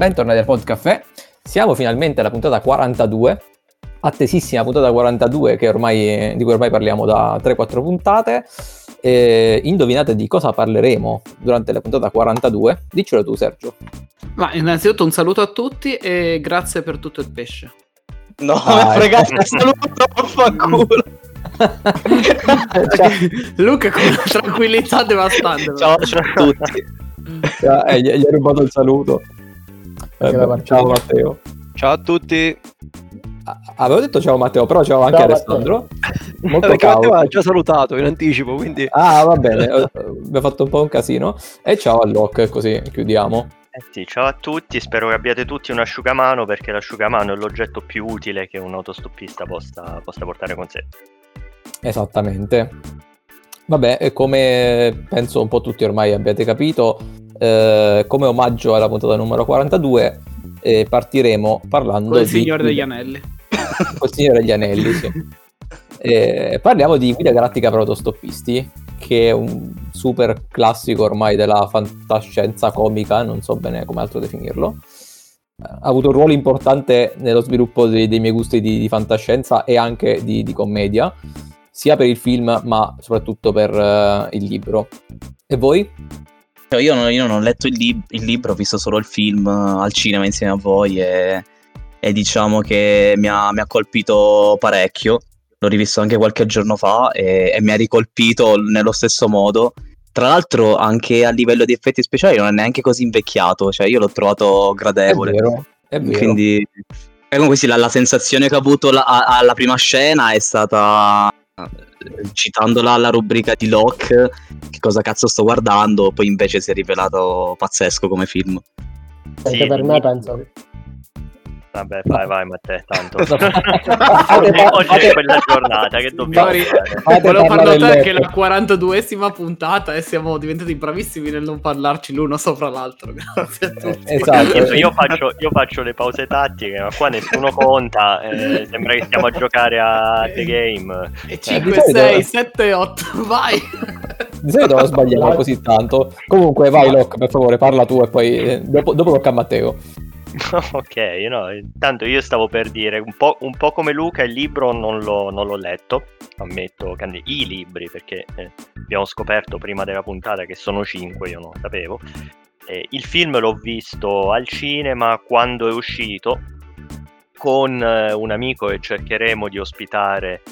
bentornati al Podcaffè. Siamo finalmente alla puntata 42, attesissima puntata 42 ormai, di cui ormai parliamo da 3-4 puntate. E indovinate di cosa parleremo durante la puntata 42? Diccelo tu Sergio. Ma innanzitutto un saluto a tutti e grazie per tutto il pesce. No, ah, fregate, ecco. saluto, fanculo. Luca con una tranquillità devastante. Ciao, ciao a tutti. Eh, gli, gli hai rubato il saluto. Eh, ciao Matteo. Ciao a tutti. Avevo detto ciao Matteo, però ciao anche ciao, Alessandro. Molto Perché Matteo ha già salutato in anticipo, quindi... Ah, va bene, abbiamo fatto un po' un casino. E ciao a Locke, così chiudiamo. Eh sì, ciao a tutti, spero che abbiate tutti un asciugamano perché l'asciugamano è l'oggetto più utile che un autostoppista possa, possa portare con sé. Esattamente. Vabbè, come penso un po' tutti ormai abbiate capito, eh, come omaggio alla puntata numero 42 eh, partiremo parlando di... Signore degli Anelli. Col Signore degli Anelli, sì. Eh, parliamo di Guida Galattica per Autostoppisti, che è un super classico ormai della fantascienza comica, non so bene come altro definirlo. Ha avuto un ruolo importante nello sviluppo dei, dei miei gusti di, di, fantascienza e anche di, di, commedia, sia per il film ma soprattutto per uh, il libro. E voi? Cioè, io non, io non ho letto il, lib- il, libro, ho visto solo il film uh, al cinema insieme a voi e, e diciamo che mi ha, mi ha, colpito parecchio. L'ho rivisto anche qualche giorno fa e, e mi ha ricolpito nello stesso modo. Tra l'altro, anche a livello di effetti speciali, non è neanche così invecchiato. Cioè, io l'ho trovato gradevole. È vero, è vero. Quindi, comunque, sì, la, la sensazione che ho avuto la, alla prima scena è stata citandola alla rubrica di Locke, che cosa cazzo sto guardando, poi invece si è rivelato pazzesco come film. Anche sì, per me penso Vabbè, vai, vai, Matteo, tanto. oggi, è quella giornata che dobbiamo Mari, fare. Volevo parlare a te che è la 42esima puntata e siamo diventati bravissimi nel non parlarci l'uno sopra l'altro. Grazie a tutti. Esatto. Io, io, faccio, io faccio, le pause tattiche, ma qua nessuno conta. Eh, sembra che stiamo a giocare a The Game. E 5, 6, 7, 8, vai. Di solito non sbagliamo così tanto. Comunque, vai, Locke, per favore, parla tu e poi eh, dopo, dopo tocca a Matteo. ok, no, intanto io stavo per dire, un po', un po come Luca, il libro non l'ho, non l'ho letto, ammetto, i libri, perché eh, abbiamo scoperto prima della puntata che sono cinque, io non lo sapevo. Eh, il film l'ho visto al cinema quando è uscito, con eh, un amico che cercheremo di ospitare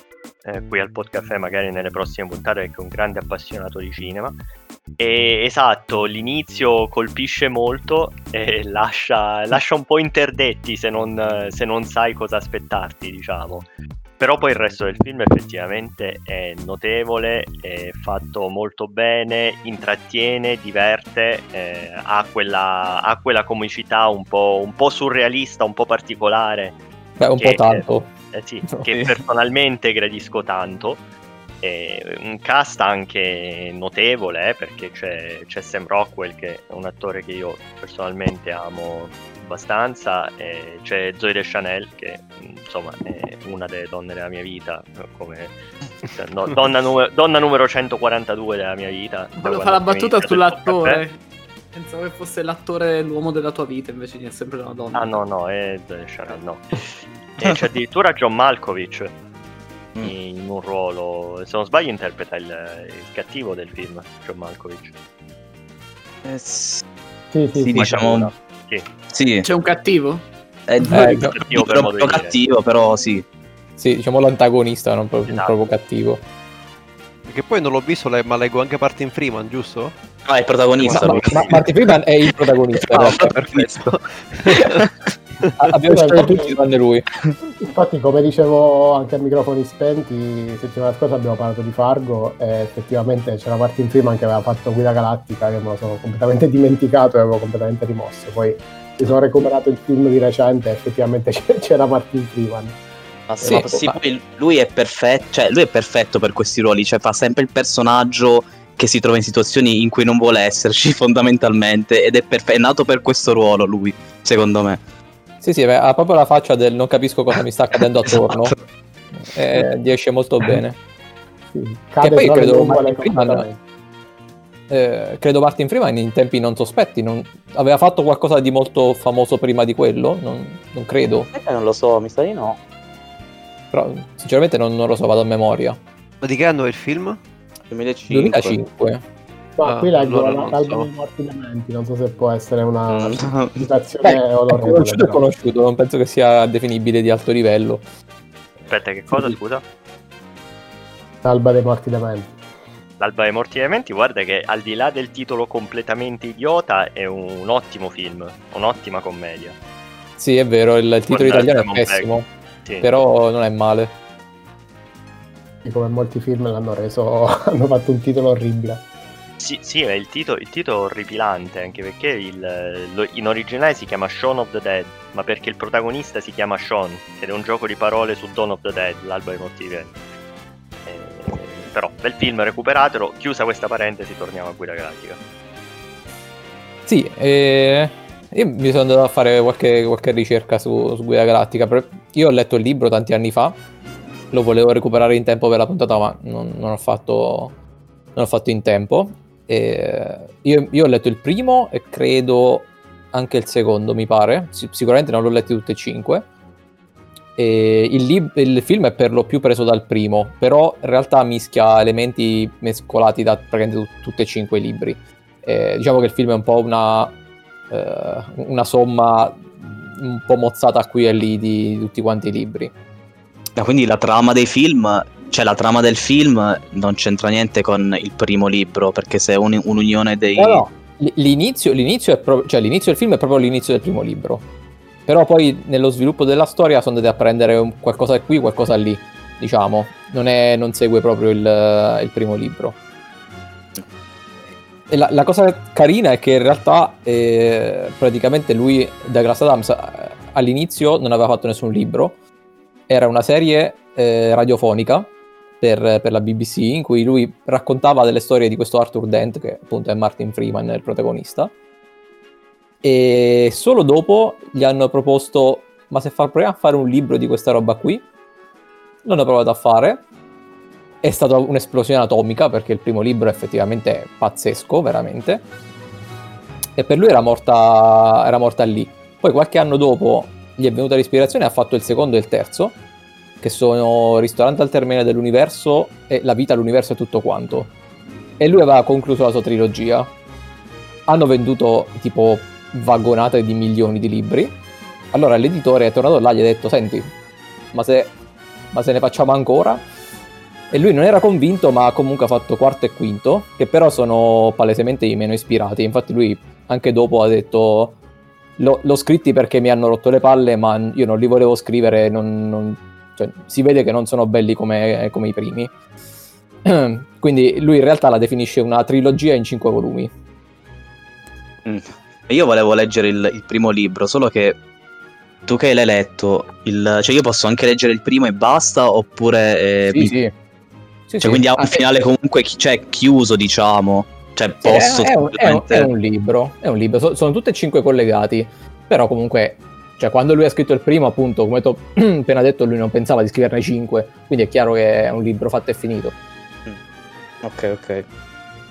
eh, qui al Podcaffè magari nelle prossime puntate perché è un grande appassionato di cinema e, esatto, l'inizio colpisce molto e lascia, lascia un po' interdetti se non, se non, sai cosa aspettarti, diciamo. Però poi il resto del film effettivamente è notevole, è fatto molto bene, intrattiene, diverte, eh, ha, quella, ha, quella, comicità un po', un po', surrealista, un po' particolare. Beh, un che, po' tanto. Eh, sì, che personalmente gradisco tanto. E un cast anche notevole eh, perché c'è, c'è, Sam Rockwell che è un attore che io personalmente amo abbastanza e c'è Zoe Deschanel che insomma è una delle donne della mia vita come no, donna, numero, donna, numero 142 della mia vita volevo fare la battuta sull'attore pensavo che fosse l'attore l'uomo della tua vita invece di essere sempre una donna ah no no è Zoe Deschanel no e c'è addirittura John Malkovich mm. in un ruolo, se non sbaglio interpreta il, il cattivo del film, John Malkovich. Eh, sì, sì, sì, sì diciamo... Sì. sì. C'è un cattivo? È eh, cattivo, per modo cattivo, però sì. Sì, diciamo l'antagonista, non proprio, esatto. proprio cattivo. Che poi non l'ho visto, ma leggo anche Martin Freeman, giusto? Ah, è il protagonista. Ma, ma, Martin Freeman è il protagonista. ah, perfetto. Abbiamo scelto tutti tranne lui. Infatti, come dicevo anche a microfoni spenti, settimana scorsa abbiamo parlato di Fargo e effettivamente c'era Martin Freeman che aveva fatto Guida Galattica, che me lo sono completamente dimenticato e avevo completamente rimosso. Poi mi sono recuperato il film di recente e effettivamente c'era Martin Freeman. Ma sì, sì, poi lui è perfetto, cioè lui è perfetto per questi ruoli, cioè fa sempre il personaggio che si trova in situazioni in cui non vuole esserci fondamentalmente ed è, perfe- è nato per questo ruolo lui, secondo me. Sì, sì, ha proprio la faccia del non capisco cosa mi sta accadendo attorno. esatto. e riesce molto bene. Sì, cade che poi credo Freeman... eh, credo Martin Freeman in tempi non sospetti, non... aveva fatto qualcosa di molto famoso prima di quello? Non, non credo. Eh, non lo so, mi sa di no. Però sinceramente non, non lo so, vado a memoria. Ma di che anno è il film? 2005. 2005. Ma Ah, qui leggo allora l'album so. dei morti dementi, non so se può essere una Mm. citazione Eh, è onorevole. conosciuto è però. conosciuto, non penso che sia definibile di alto livello. Aspetta, che cosa, scusa? L'alba dei morti dementi. L'Alba dei Morti Elementi, guarda che al di là del titolo completamente idiota, è un ottimo film, un'ottima commedia. Sì, è vero, il, il titolo Guarda, italiano è pessimo, Sì. però non è male. E Come molti film l'hanno reso, hanno fatto un titolo orribile. Sì, sì, è il titolo, il titolo è orripilante, anche perché il- lo- in originale si chiama Shaun of the Dead, ma perché il protagonista si chiama Shaun, ed è un gioco di parole su Dawn of the Dead, l'alba dei morti viventi. Eh, però, bel film, recuperatelo. Chiusa questa parentesi, torniamo a Guida Galattica. Sì, eh, io mi sono andato a fare qualche, qualche ricerca su, su Guida Galattica. Io ho letto il libro tanti anni fa, lo volevo recuperare in tempo per la puntata, ma non, non ho, fatto, non ho fatto in tempo. Io, io ho letto il primo e credo anche il secondo, mi pare. Sic- sicuramente non l'ho letti tutti e cinque. Il, lib- il film è per lo più preso dal primo, però in realtà mischia elementi mescolati da praticamente tut- tutti e cinque i libri. Eh, diciamo che il film è un po' una, eh, una somma un po' mozzata qui e lì di, di tutti quanti i libri. Quindi la trama dei film, cioè la trama del film non c'entra niente con il primo libro, perché se è un- un'unione dei... No, no, L'inizio, l'inizio, pro- cioè, l'inizio del film è proprio l'inizio del primo libro. Però poi nello sviluppo della storia sono andati a prendere qualcosa qui, qualcosa lì. Diciamo, non, è- non segue proprio il, il primo libro. La, la cosa carina è che in realtà eh, praticamente lui, Douglas Adams, all'inizio non aveva fatto nessun libro. Era una serie eh, radiofonica per, per la BBC in cui lui raccontava delle storie di questo Arthur Dent, che appunto è Martin Freeman, il protagonista. E solo dopo gli hanno proposto: Ma se fa- proviamo a fare un libro di questa roba qui? L'hanno provato a fare. È stata un'esplosione atomica perché il primo libro è effettivamente pazzesco, veramente. E per lui era morta, era morta lì. Poi qualche anno dopo gli è venuta l'ispirazione ha fatto il secondo e il terzo, che sono Ristorante al termine dell'universo e La vita, l'universo e tutto quanto. E lui aveva concluso la sua trilogia. Hanno venduto tipo vagonate di milioni di libri. Allora l'editore è tornato là e gli ha detto: Senti, ma se, ma se ne facciamo ancora? E lui non era convinto, ma comunque ha fatto quarto e quinto, che però sono palesemente i meno ispirati. Infatti, lui anche dopo ha detto: L'ho, l'ho scritti perché mi hanno rotto le palle, ma io non li volevo scrivere. non- non- cioè, si vede che non sono belli come, come i primi. Quindi lui in realtà la definisce una trilogia in cinque volumi. Mm. Io volevo leggere il, il primo libro, solo che tu che l'hai letto, il- cioè io posso anche leggere il primo e basta, oppure... eh, Sì, mi- sì. Sì, Cioè, sì. quindi ha un Anche- finale comunque chi- cioè, chiuso, diciamo. Cioè, Sì, posso... è, è un, è un- è un libro, è un libro. So- sono tutte e cinque collegati, però comunque, cioè, quando lui ha scritto il primo, appunto, come ho appena detto, lui non pensava di scriverne cinque, quindi è chiaro che è un libro fatto e finito. Ok, ok.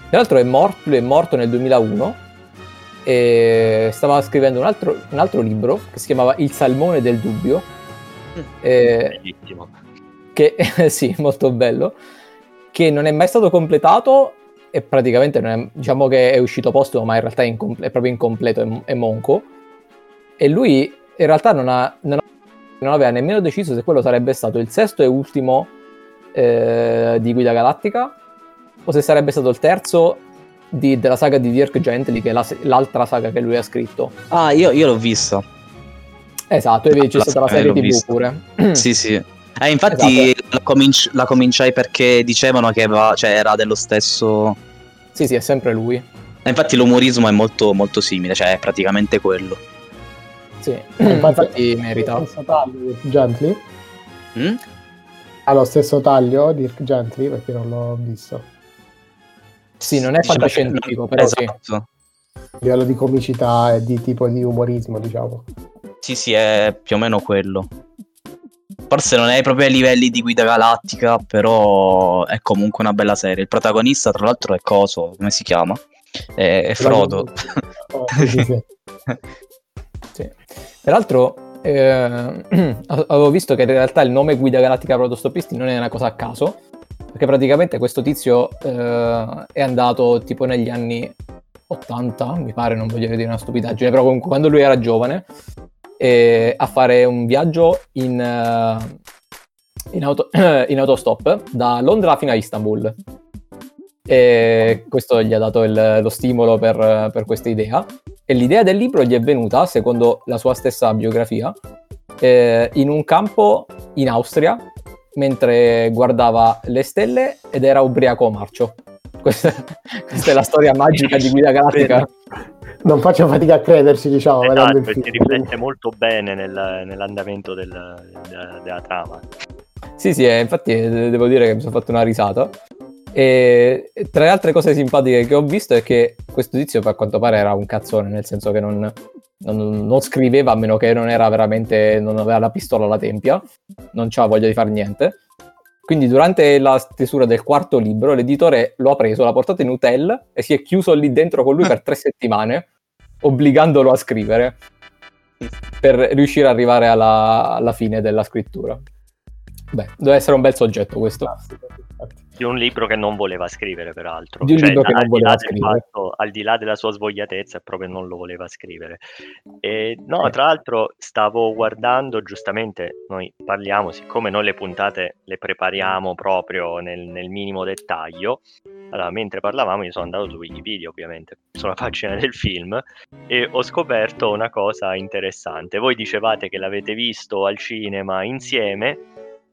Tra l'altro è morto, lui è morto nel 2001 e stava scrivendo un altro, un altro libro che si chiamava Il salmone del dubbio, eh, Bellissimo. che sì, molto bello, che non è mai stato completato e praticamente è- diciamo che è uscito postumo, ma in realtà è, incom- è proprio incompleto, è, è monco. E lui in realtà non, ha- non non aveva nemmeno deciso se quello sarebbe stato il sesto e ultimo eh, di Guida Galattica o se sarebbe stato il terzo di- della saga di Dirk Gently, che è la l'altra saga che lui ha scritto. Ah, io, io l'ho vista. Esatto, e vedi, c'è La stata la serie TV vista. pure. Sì, sì. Eh, infatti Esatto. la, cominci- la cominciai perché dicevano che aveva- cioè, era dello stesso... Sì, sì, è sempre lui. Eh, Infatti l'umorismo è molto, molto simile, cioè è praticamente quello. Sì, Infatti- infatti merita. Lo stesso taglio Dirk Gently? Mm? Ha lo stesso taglio Dirk Gently perché non l'ho visto. Sì, non è Diciamo fantascientifico, però sì. esatto. A livello di comicità e di tipo di umorismo, diciamo. Sì, sì, è più o meno quello. Forse non è proprio ai livelli di Guida Galattica, però è comunque una bella serie. Il protagonista, tra l'altro, è Coso, come si chiama? è, è Frodo. Oh, sì, sì, sì. Peraltro, eh, avevo visto che in realtà il nome Guida Galattica per Autostoppisti non è una cosa a caso, perché praticamente questo tizio eh, è andato tipo negli anni 80, mi pare, non voglio dire una stupidaggine, però comunque quando lui era giovane, eh, a fare un viaggio in, eh, in, auto- in autostop da Londra fino a Istanbul. E questo gli ha dato il- lo stimolo per, per questa idea. E l'idea del libro gli è venuta, secondo la sua stessa biografia, eh, in un campo in Austria mentre guardava le stelle ed era ubriaco marcio. Questa, questa è la storia magica di Guida Galattica. Non faccio fatica a crederci, diciamo, vedendo Esatto, il si film. riflette molto bene nel- nell'andamento del- della, della trama. Sì, sì, eh, infatti eh, devo dire che mi sono fatto una risata. E tra le altre cose simpatiche che ho visto è che questo tizio, a quanto pare, era un cazzone, nel senso che non, non- non scriveva a meno che non era veramente, non aveva la pistola alla tempia, non c'aveva voglia di fare niente. Quindi durante la stesura del quarto libro l'editore lo ha preso, l'ha portato in hotel e si è chiuso lì dentro con lui per tre settimane, obbligandolo a scrivere per riuscire ad arrivare alla, alla fine della scrittura. Beh, deve essere un bel soggetto questo. Di un libro che non voleva scrivere, peraltro. Di un Cioè, libro che al non di là voleva scrivere. fatto- al di là della sua svogliatezza, proprio non lo voleva scrivere. E, no, tra l'altro stavo guardando, giustamente, noi parliamo, siccome noi le puntate le prepariamo proprio nel, nel minimo dettaglio, allora, mentre parlavamo io sono andato su Wikipedia, ovviamente, sulla pagina del film, e ho scoperto una cosa interessante. Voi dicevate che l'avete visto al cinema insieme,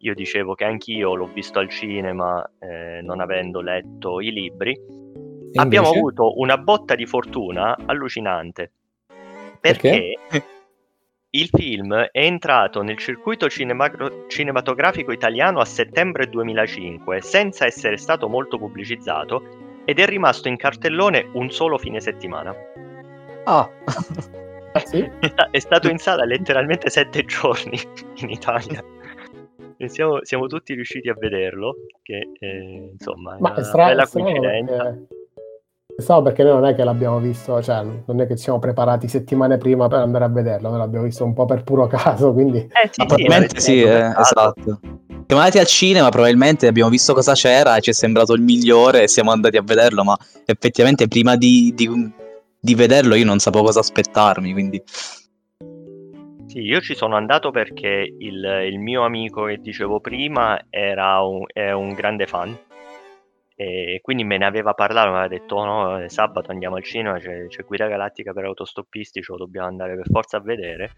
io dicevo che anch'io l'ho visto al cinema eh, non avendo letto i libri. E Abbiamo invece? avuto una botta di fortuna allucinante. Perché? Perché il film è entrato nel circuito cinemagro- cinematografico italiano a settembre 2005 senza essere stato molto pubblicizzato ed è rimasto in cartellone un solo fine settimana. Ah, Ah, sì? È stato in sala letteralmente sette giorni in Italia. E siamo, siamo tutti riusciti a vederlo, che eh, insomma è Ma una è strano, bella coincidenza. perché... è strano perché noi non è che l'abbiamo visto, cioè non è che ci siamo preparati settimane prima per andare a vederlo, noi l'abbiamo visto un po' per puro caso, quindi Eh sì, probabilmente sì, eh, esatto. Siamo andati al cinema, probabilmente abbiamo visto cosa c'era e ci è sembrato il migliore e siamo andati a vederlo, ma effettivamente prima di, di- di vederlo io non sapevo cosa aspettarmi, quindi... Sì, io ci sono andato perché il, il mio amico che dicevo prima era un, è un grande fan e quindi me ne aveva parlato, mi aveva detto "Oh no, eh, sabato andiamo al cinema, c'è, c'è Guida Galattica per autostoppisti, ce lo dobbiamo andare per forza a vedere.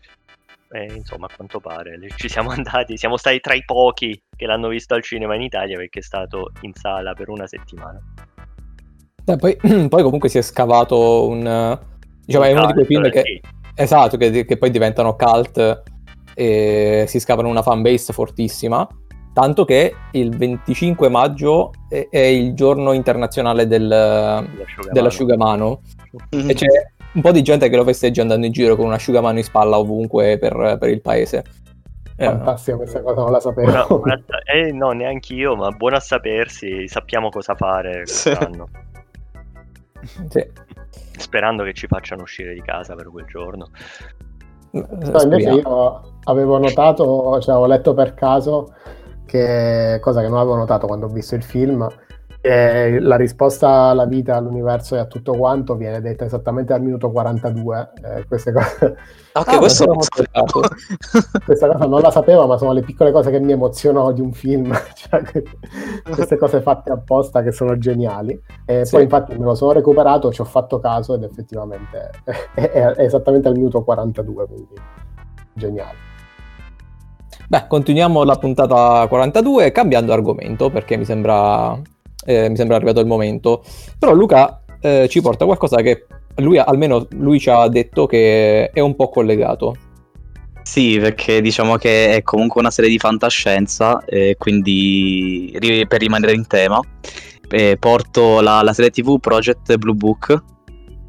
E insomma, a quanto pare ci siamo andati, siamo stati tra i pochi che l'hanno visto al cinema in Italia perché è stato in sala per una settimana. Eh, poi, poi comunque si è scavato un... eh, Diciamo, è Un uno di quei cult, film che... sì. Esatto, che, che poi diventano cult e si scavano una fanbase fortissima. Tanto che il 25 maggio è, è il giorno internazionale del, Dell'asciugamano. dell'asciugamano. Mm. E c'è un po' di gente che lo festeggia andando in giro con un asciugamano in spalla ovunque per, per il paese. Eh, fantastico questa cosa non la sapevo. Buona- buona- eh, no, neanche io, ma buono a sapersi, sappiamo cosa fare quest'anno. sì. Sperando che ci facciano uscire di casa per quel giorno. No, invece io avevo notato, cioè avevo letto per caso che cosa che non avevo notato quando ho visto il film, che la risposta alla vita, all'universo e a tutto quanto viene detta esattamente al minuto 42. Eh, queste cose, Ok, Ah, questo non sapevo. questa cosa non la sapevo, ma sono le piccole cose che mi emozionano di un film. Cioè, que- queste cose fatte apposta che sono geniali. E Sì. poi infatti me lo sono recuperato, ci ho fatto caso ed effettivamente è, è- è esattamente al minuto 42, quindi geniale. Beh, continuiamo la puntata 42 cambiando argomento perché mi sembra, eh, mi sembra arrivato il momento. Però Luca eh, ci porta qualcosa che lui, almeno lui ci ha detto che è un po' collegato. Sì, perché diciamo che è comunque una serie di fantascienza, e quindi per rimanere in tema, eh, porto la, la serie TV Project Blue Book,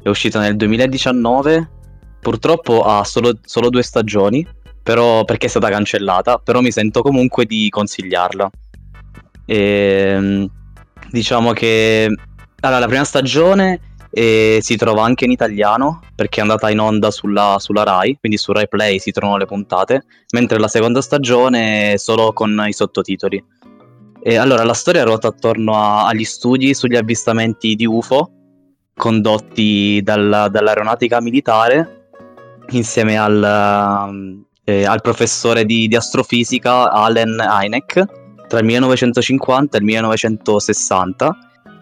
è uscita nel 2019, purtroppo ha solo, solo due stagioni, però, perché è stata cancellata, però mi sento comunque di consigliarla. Ehm, diciamo che allora, la prima stagione e si trova anche in italiano perché è andata in onda sulla, sulla Rai, quindi su Rai Play si trovano le puntate, mentre la seconda stagione è solo con i sottotitoli. E allora la storia ruota attorno a- agli studi sugli avvistamenti di UFO condotti dalla- dall'aeronautica militare insieme al, eh, al professore di, di astrofisica Allen Hynek tra il 1950 e il 1960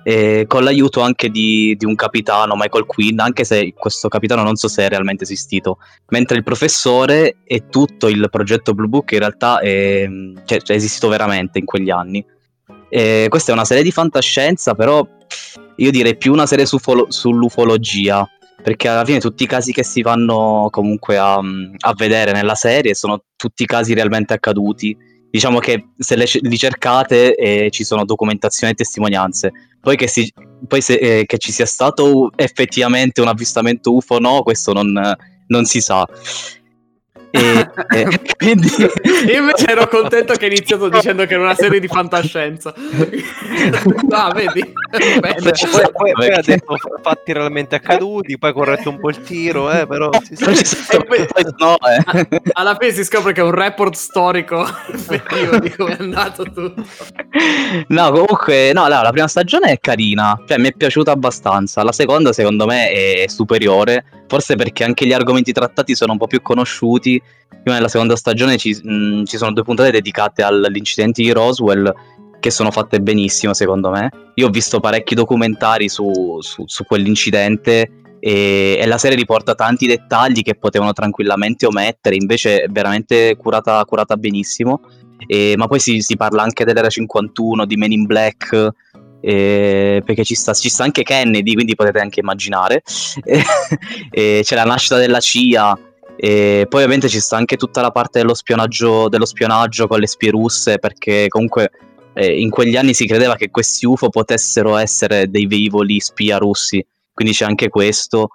e con l'aiuto anche di, di un capitano, Michael Quinn, anche se questo capitano non so se è realmente esistito, mentre il professore e tutto il progetto Blue Book in realtà è, cioè, è esistito veramente in quegli anni. E questa è una serie di fantascienza, però io direi più una serie su folo- sull'ufologia, perché alla fine tutti i casi che si vanno comunque a, a vedere nella serie sono tutti casi realmente accaduti. Diciamo che se le- li cercate eh, ci sono documentazioni e testimonianze. Poi, che, si- poi se- eh, che ci sia stato effettivamente un avvistamento UFO o no, questo non, non si sa. E, e quindi Io invece ero contento che hai iniziato dicendo che era una serie di fantascienza. ah, vedi? Bene. Poi, poi- poi- ha detto fa- fatti realmente accaduti, poi ha corretto un po' il tiro, eh, però si sa- Poi ci sono- poi no, eh. Alla fine si scopre che è un report storico effettivo di come è andato tutto. No, comunque, no, la, la prima stagione è carina, cioè mi è piaciuta abbastanza. La seconda, secondo me, è superiore, forse perché anche gli argomenti trattati sono un po' più conosciuti. Prima nella seconda stagione ci, mh, ci sono due puntate dedicate agli incidenti di Roswell, che sono fatte benissimo, secondo me. Io ho visto parecchi documentari su, su- su quell'incidente e, e la serie riporta tanti dettagli che potevano tranquillamente omettere, invece è veramente curata, curata benissimo. E- ma poi si, si parla anche dell'era 51, di Men in Black, eh, perché ci sta, ci sta anche Kennedy, quindi potete anche immaginare. E- e c'è la nascita della CIA. E poi ovviamente ci sta anche tutta la parte dello spionaggio, dello spionaggio con le spie russe, perché comunque eh, in quegli anni si credeva che questi UFO potessero essere dei velivoli spia russi, quindi c'è anche questo.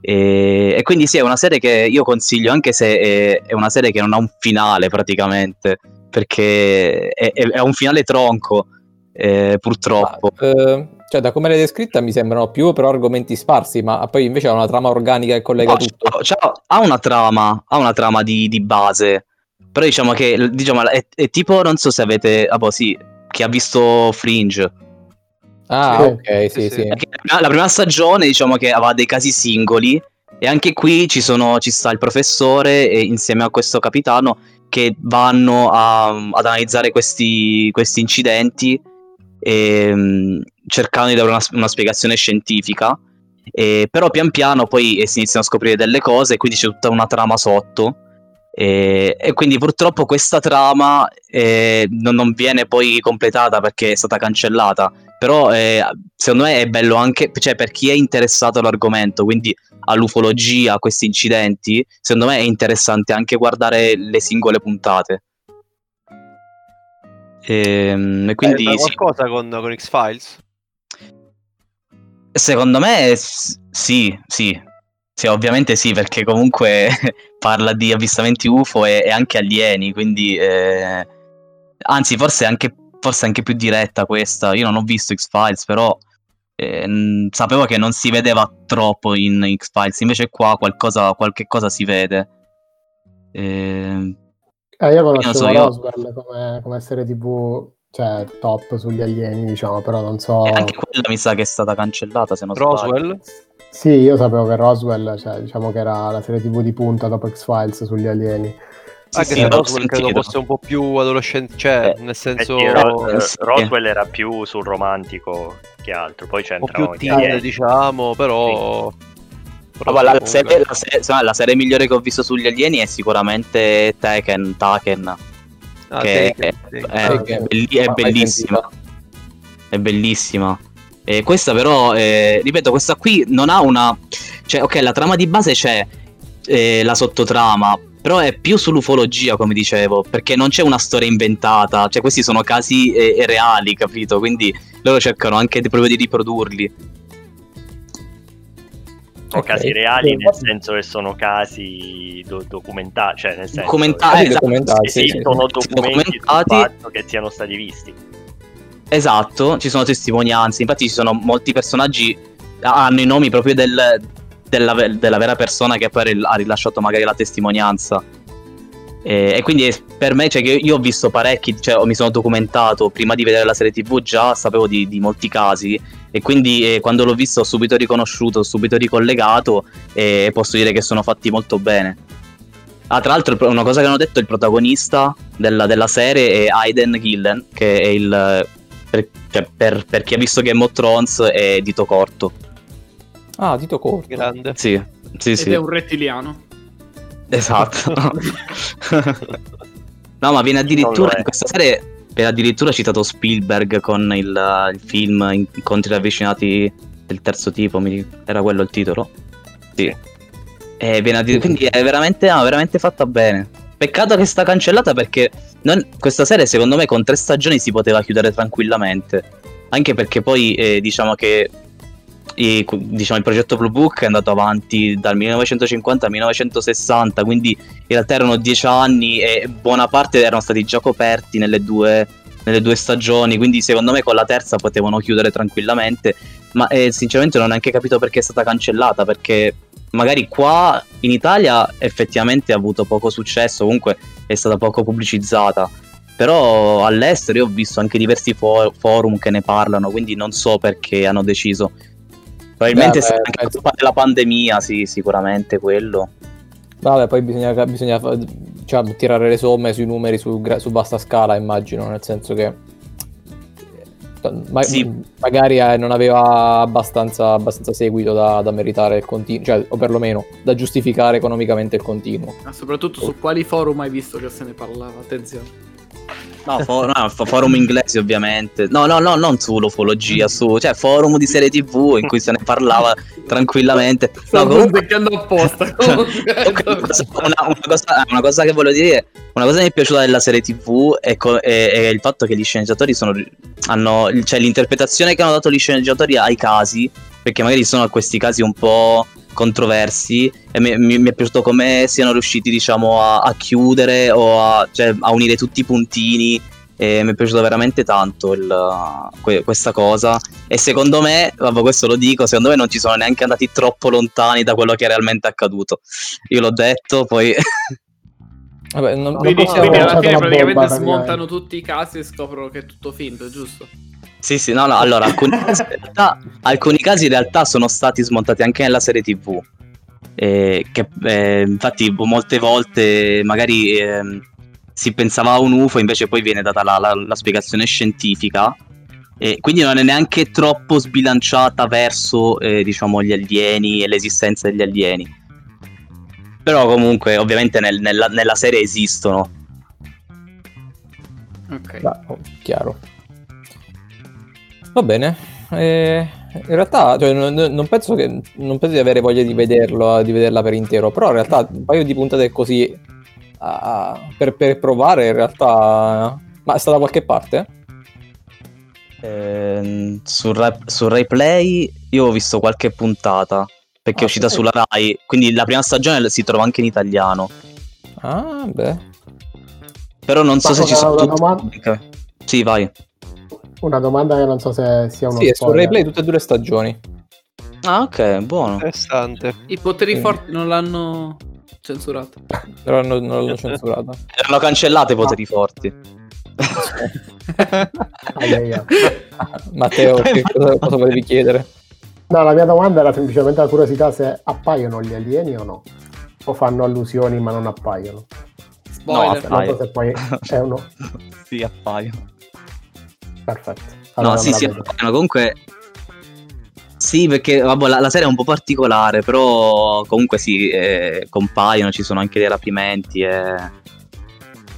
E, e quindi sì, è una serie che io consiglio, anche se è, è una serie che non ha un finale praticamente, perché è, è- è un finale tronco, eh, purtroppo. Eh, cioè, da come l'hai descritta mi sembrano più però argomenti sparsi, ma poi invece ha una trama organica che collega No, tutto. c'ha- ha una trama, ha una trama di, di base, però diciamo che diciamo, è, è tipo, non so se avete, ah boh, sì, chi ha visto Fringe. Ah, Sì. ok, sì, Sì, sì. La prima, stagione diciamo che aveva dei casi singoli e anche qui ci, sono, ci sta il professore e insieme a questo capitano che vanno a- ad analizzare questi, questi incidenti e, mm, cercando di dare una, una spiegazione scientifica. E, però pian piano poi eh, si iniziano a scoprire delle cose e quindi c'è tutta una trama sotto. E, e quindi purtroppo questa trama eh, non, non viene poi completata perché è stata cancellata. Però eh, secondo me è bello anche cioè, per chi è interessato all'argomento, quindi all'ufologia, a questi incidenti, secondo me è interessante anche guardare le singole puntate. Ehm, E, quindi Eh, fa sì, qualcosa con, con X-Files? Secondo me sì, sì. Sì, ovviamente sì, perché comunque parla di avvistamenti UFO e, e anche alieni, quindi eh, anzi, forse è anche, forse anche più diretta questa. Io non ho visto X-Files, però eh, sapevo che non si vedeva troppo in X-Files, invece qua qualcosa, qualche cosa si vede. Ehm, Eh, io non conoscevo so, io- Roswell come, come serie tv, cioè top sugli alieni, diciamo, però non so... e anche quella mi sa che è stata cancellata, se non sbaglio. Roswell? Sì, io sapevo che Roswell, cioè, diciamo che era la serie tv di punta dopo X-Files sugli alieni. Sì, Anche sì, se Roswell credo fosse un po' più adolescente, cioè, Eh, nel Eh senso... sì, Ro- eh, sì. Roswell era più sul romantico che altro, poi un po' più teen, diciamo, però... però Ah, guarda, la, serie, la serie- la serie migliore che ho visto sugli alieni è sicuramente Taken, Taken Ah, che Taken, è, Taken. è- Ah, è ok. belli- è bellissima. È bellissima. E questa però, eh, ripeto, questa qui non ha una... Cioè, ok, la trama di base c'è, eh, la sottotrama, però è più sull'ufologia, come dicevo, perché non c'è una storia inventata, cioè questi sono casi eh, reali, capito? Quindi loro cercano anche di, proprio di riprodurli. Sono Ok. casi reali Sì, nel senso che sono casi do- documentati, cioè nel senso Documentati, Ah, esatto. documentati, sì, sì. esistono documenti sul documentati. fatto che siano stati visti. Esatto, ci sono testimonianze, infatti ci sono molti personaggi hanno i nomi proprio del- della, della vera persona che poi ha ril- ha rilasciato magari la testimonianza. E, e quindi per me, cioè, che io ho visto parecchi, cioè, mi sono documentato prima di vedere la serie TV, già sapevo di, di molti casi. E quindi eh, quando l'ho visto ho subito riconosciuto, ho subito ricollegato e posso dire che sono fatti molto bene. Ah, tra l'altro, una cosa che hanno detto: il protagonista della, della serie è Aiden Gillen, che è il. Per, cioè, per- per chi ha visto Game of Thrones è dito corto. Ah, Tito Corto. Grande. Sì, sì, Ed sì. è un rettiliano. Esatto. no, ma viene addirittura in questa serie. Viene addirittura citato Spielberg con il, il film Incontri ravvicinati del terzo tipo. mi- era quello il titolo? Sì. E viene addir- quindi è veramente, ah, veramente fatta bene. Peccato che sta cancellata perché non- questa serie, secondo me, con tre stagioni si poteva chiudere tranquillamente. Anche perché poi eh, diciamo che i- diciamo, il progetto Blue Book è andato avanti dal 1950 al 1960, quindi in realtà erano dieci anni e buona parte erano stati già coperti nelle due, nelle due stagioni, quindi secondo me con la terza potevano chiudere tranquillamente, ma eh, sinceramente non ho neanche capito perché è stata cancellata, perché magari qua in Italia effettivamente ha avuto poco successo, comunque è stata poco pubblicizzata. Però all'estero io ho visto anche diversi fo- forum che ne parlano, quindi non so perché hanno deciso. Probabilmente Beh, beh, anche penso- colpa della pandemia, sì, sicuramente quello. Vabbè, poi bisogna, bisogna diciamo, tirare le somme sui numeri su, su vasta scala, immagino, nel senso che eh, ma- Sì. magari eh, non aveva abbastanza, abbastanza seguito da, da meritare il continuo, cioè, o perlomeno da giustificare economicamente il continuo. Ma soprattutto su quali forum hai visto che se ne parlava? Attenzione. No, for- no, fo- forum inglesi ovviamente. No, no, no, non su l'ufologia, su, cioè forum di serie TV in cui se ne parlava tranquillamente. No, Stavo comunque, beccando apposta. una, cosa, una- una cosa- una cosa che voglio dire, una cosa che mi è piaciuta della serie TV è, co- è- è il fatto che gli sceneggiatori sono, hanno, cioè l'interpretazione che hanno dato gli sceneggiatori ai casi, perché magari ci sono questi casi un po' controversi e mi, mi- mi è piaciuto come siano riusciti diciamo a, a chiudere o a, cioè, a unire tutti i puntini e mi è piaciuto veramente tanto il- que- questa cosa e secondo me, vabbè questo lo dico, secondo me non ci sono neanche andati troppo lontani da quello che è realmente accaduto. Io l'ho detto, poi Vabbè, non, non Quindi, possiamo- quindi alla fine praticamente bomba, smontano tutti i casi e scoprono che è tutto finto, giusto? Sì, sì, no, no, allora, alcuni casi in realtà, alcuni casi in realtà sono stati smontati anche nella serie TV. Eh, che, eh, infatti, molte volte magari ehm, si pensava a un UFO, invece poi viene data la, la- la spiegazione scientifica. E quindi non è neanche troppo sbilanciata verso, eh, diciamo, gli alieni e l'esistenza degli alieni. Però comunque, ovviamente, nel- nella, nella serie esistono. Ok. Oh, chiaro. Va bene. Eh, in realtà cioè, non, non penso che non penso di avere voglia di vederlo, di vederla per intero, però in realtà un paio di puntate così ah, per, per provare in realtà ma è stata da qualche parte? Ehm, su, Ra- su Rai Play io ho visto qualche puntata perché Ah, è uscita sì? sulla Rai, quindi la prima stagione si trova anche in italiano. Ah, beh. Però non so Posso se ci sono tutti. domanda? Sì, vai. Una domanda che non so se sia uno Sì, è su spoiler. replay tutte e due le stagioni. Ah, ok, buono. Interessante. I poteri Sì. forti non l'hanno censurato. Però non, non l'hanno censurata. Erano cancellate i poteri forti. Aia, aia. Matteo, che cosa, cosa volevi chiedere? No, la mia domanda era semplicemente la curiosità se appaiono gli alieni o no. O fanno allusioni ma non appaiono. Spoiler. No, Non so se poi è uno. sì, appaiono. Perfetto. No, Allora sì, la sì, vedo. appaiono. comunque... Sì, perché vabbè, la, la serie è un po' particolare, però comunque sì, eh, compaiono, ci sono anche dei rapimenti e...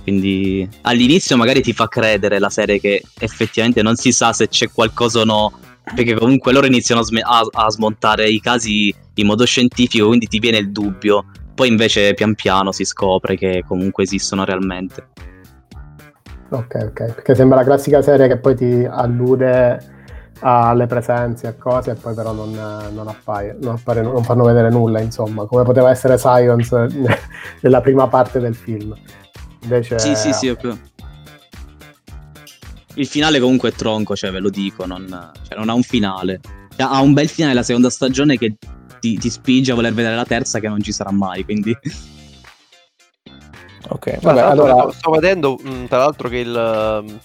Quindi all'inizio magari ti fa credere la serie che effettivamente non si sa se c'è qualcosa o no, perché comunque loro iniziano a, sme- a- a smontare i casi in modo scientifico, quindi ti viene il dubbio. Poi invece pian piano si scopre che comunque esistono realmente. Ok, ok. Perché sembra la classica serie che poi ti allude alle presenze e cose e poi però non, non appaiono, non, appare- non fanno vedere nulla, insomma, come poteva essere Science nella prima parte del film. Invece Sì, sì, sì. più- Il finale comunque è tronco, cioè ve lo dico, non, cioè, non ha un finale. Cioè, ha un bel finale la seconda stagione che ti, ti spinge a voler vedere la terza che non ci sarà mai, quindi... Ok, Vabbè, vabbè, allora... sto vedendo mh, tra l'altro che il, um,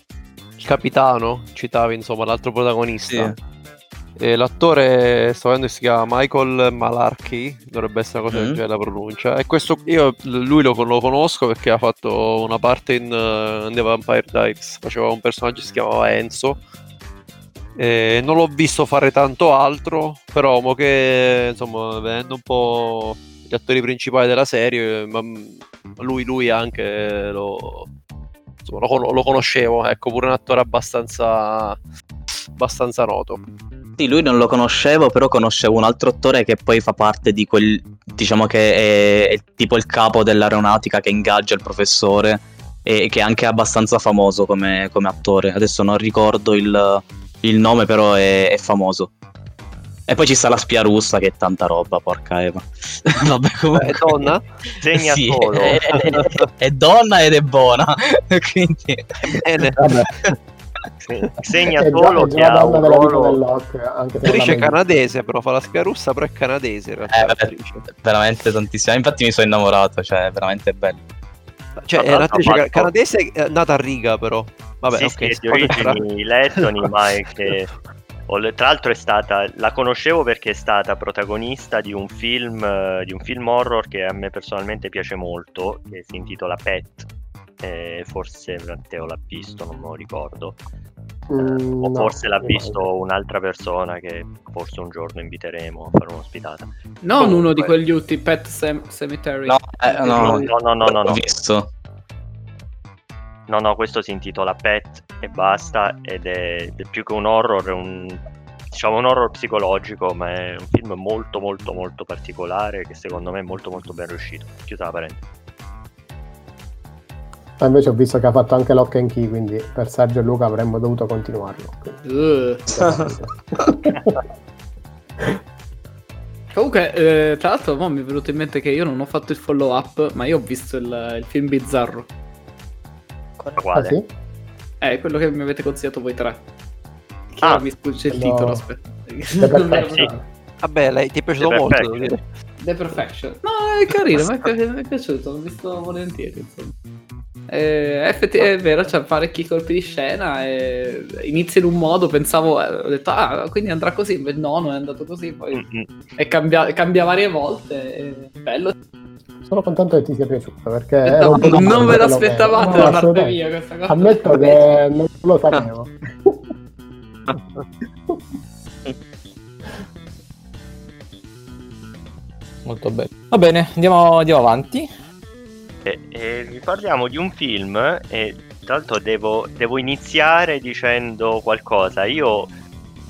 il capitano citava insomma l'altro protagonista. E l'attore sto vedendo che si chiama Michael Malarkey, dovrebbe essere una cosa del Mm. genere la pronuncia. E questo io lui lo, lo conosco perché ha fatto una parte in, uh, in The Vampire Diaries, faceva un personaggio che si chiamava Enzo. E non l'ho visto fare tanto altro, però mo che insomma, vedendo un po' gli attori principali della serie, ma lui, lui anche lo, insomma, lo, lo conoscevo, ecco, pure un attore abbastanza, abbastanza noto. Sì, lui non lo conoscevo, però conoscevo un altro attore che poi fa parte di quel, diciamo che è, è tipo il capo dell'aeronautica che ingaggia il professore e che è anche abbastanza famoso come, come attore. Adesso non ricordo il, il nome, però è, è famoso. E poi ci sta la spia russa che è tanta roba, porca Eva. Vabbè, comunque. È donna? Segna Sì, solo. È, è- è donna ed è buona. Quindi... Bene. Vabbè, Sì, Segna è già, solo che ha un ruolo la canadese, però fa la spia russa, però è canadese in realtà. Eh, vabbè, veramente tantissimo. Infatti mi sono innamorato, cioè, è veramente bello. Cioè, è un'attrice fatto- canadese eh, nata a riga, però. Vabbè, sì, ok. sì, è di origini lettoni, ma è che tra l'altro è stata la conoscevo perché è stata protagonista di un film eh, di un film horror che a me personalmente piace molto, che si intitola Pet. Eh, forse Matteo l'ha visto, non me lo ricordo. Mm, o no, forse l'ha no. visto un'altra persona che forse un giorno inviteremo a fare un'ospitata. Non Comunque- uno di quegli ultimi Pet Cemetery. No, eh, no, No, no, no, no, no, L'ho visto. No, no, questo si intitola Pet e basta ed è, è più che un horror, è un diciamo un horror psicologico, ma è un film molto molto molto particolare che secondo me è molto molto ben riuscito. Chiusa la parentesi. Ma invece ho visto che ha fatto anche Lock and Key, quindi per Sergio e Luca avremmo dovuto continuarlo. Uh. Comunque, eh, tra l'altro, mo mi è venuto in mente che io non ho fatto il follow up, ma io ho visto il, il film bizzarro. Ah, quale? sì? Eh, quello che mi avete consigliato voi tre. Che Ah. mi sfugge il titolo, aspetta. Ricordo. Vabbè, lei ti è piaciuto The molto, Perfection. dire. The Perfection. No, è carino, mi è, mi è piaciuto, l'ho visto volentieri. Insomma. Eh, effetti- è vero, c'ha parecchi colpi di scena. E inizia in un modo, pensavo, eh, ho detto, ah, quindi andrà così. Invece no, non è andato così. Poi Mm-mm. è cambia, cambia varie volte. È bello. Sono contento che ti sia piaciuto perché Eh, era no, un po' non ve l'aspettavate No, da parte assolutamente. mia questa cosa. Ammetto che non lo sapevo. Molto bello. Va bene, andiamo, andiamo avanti. E, e vi parliamo di un film e tra l'altro devo, devo iniziare dicendo qualcosa. Io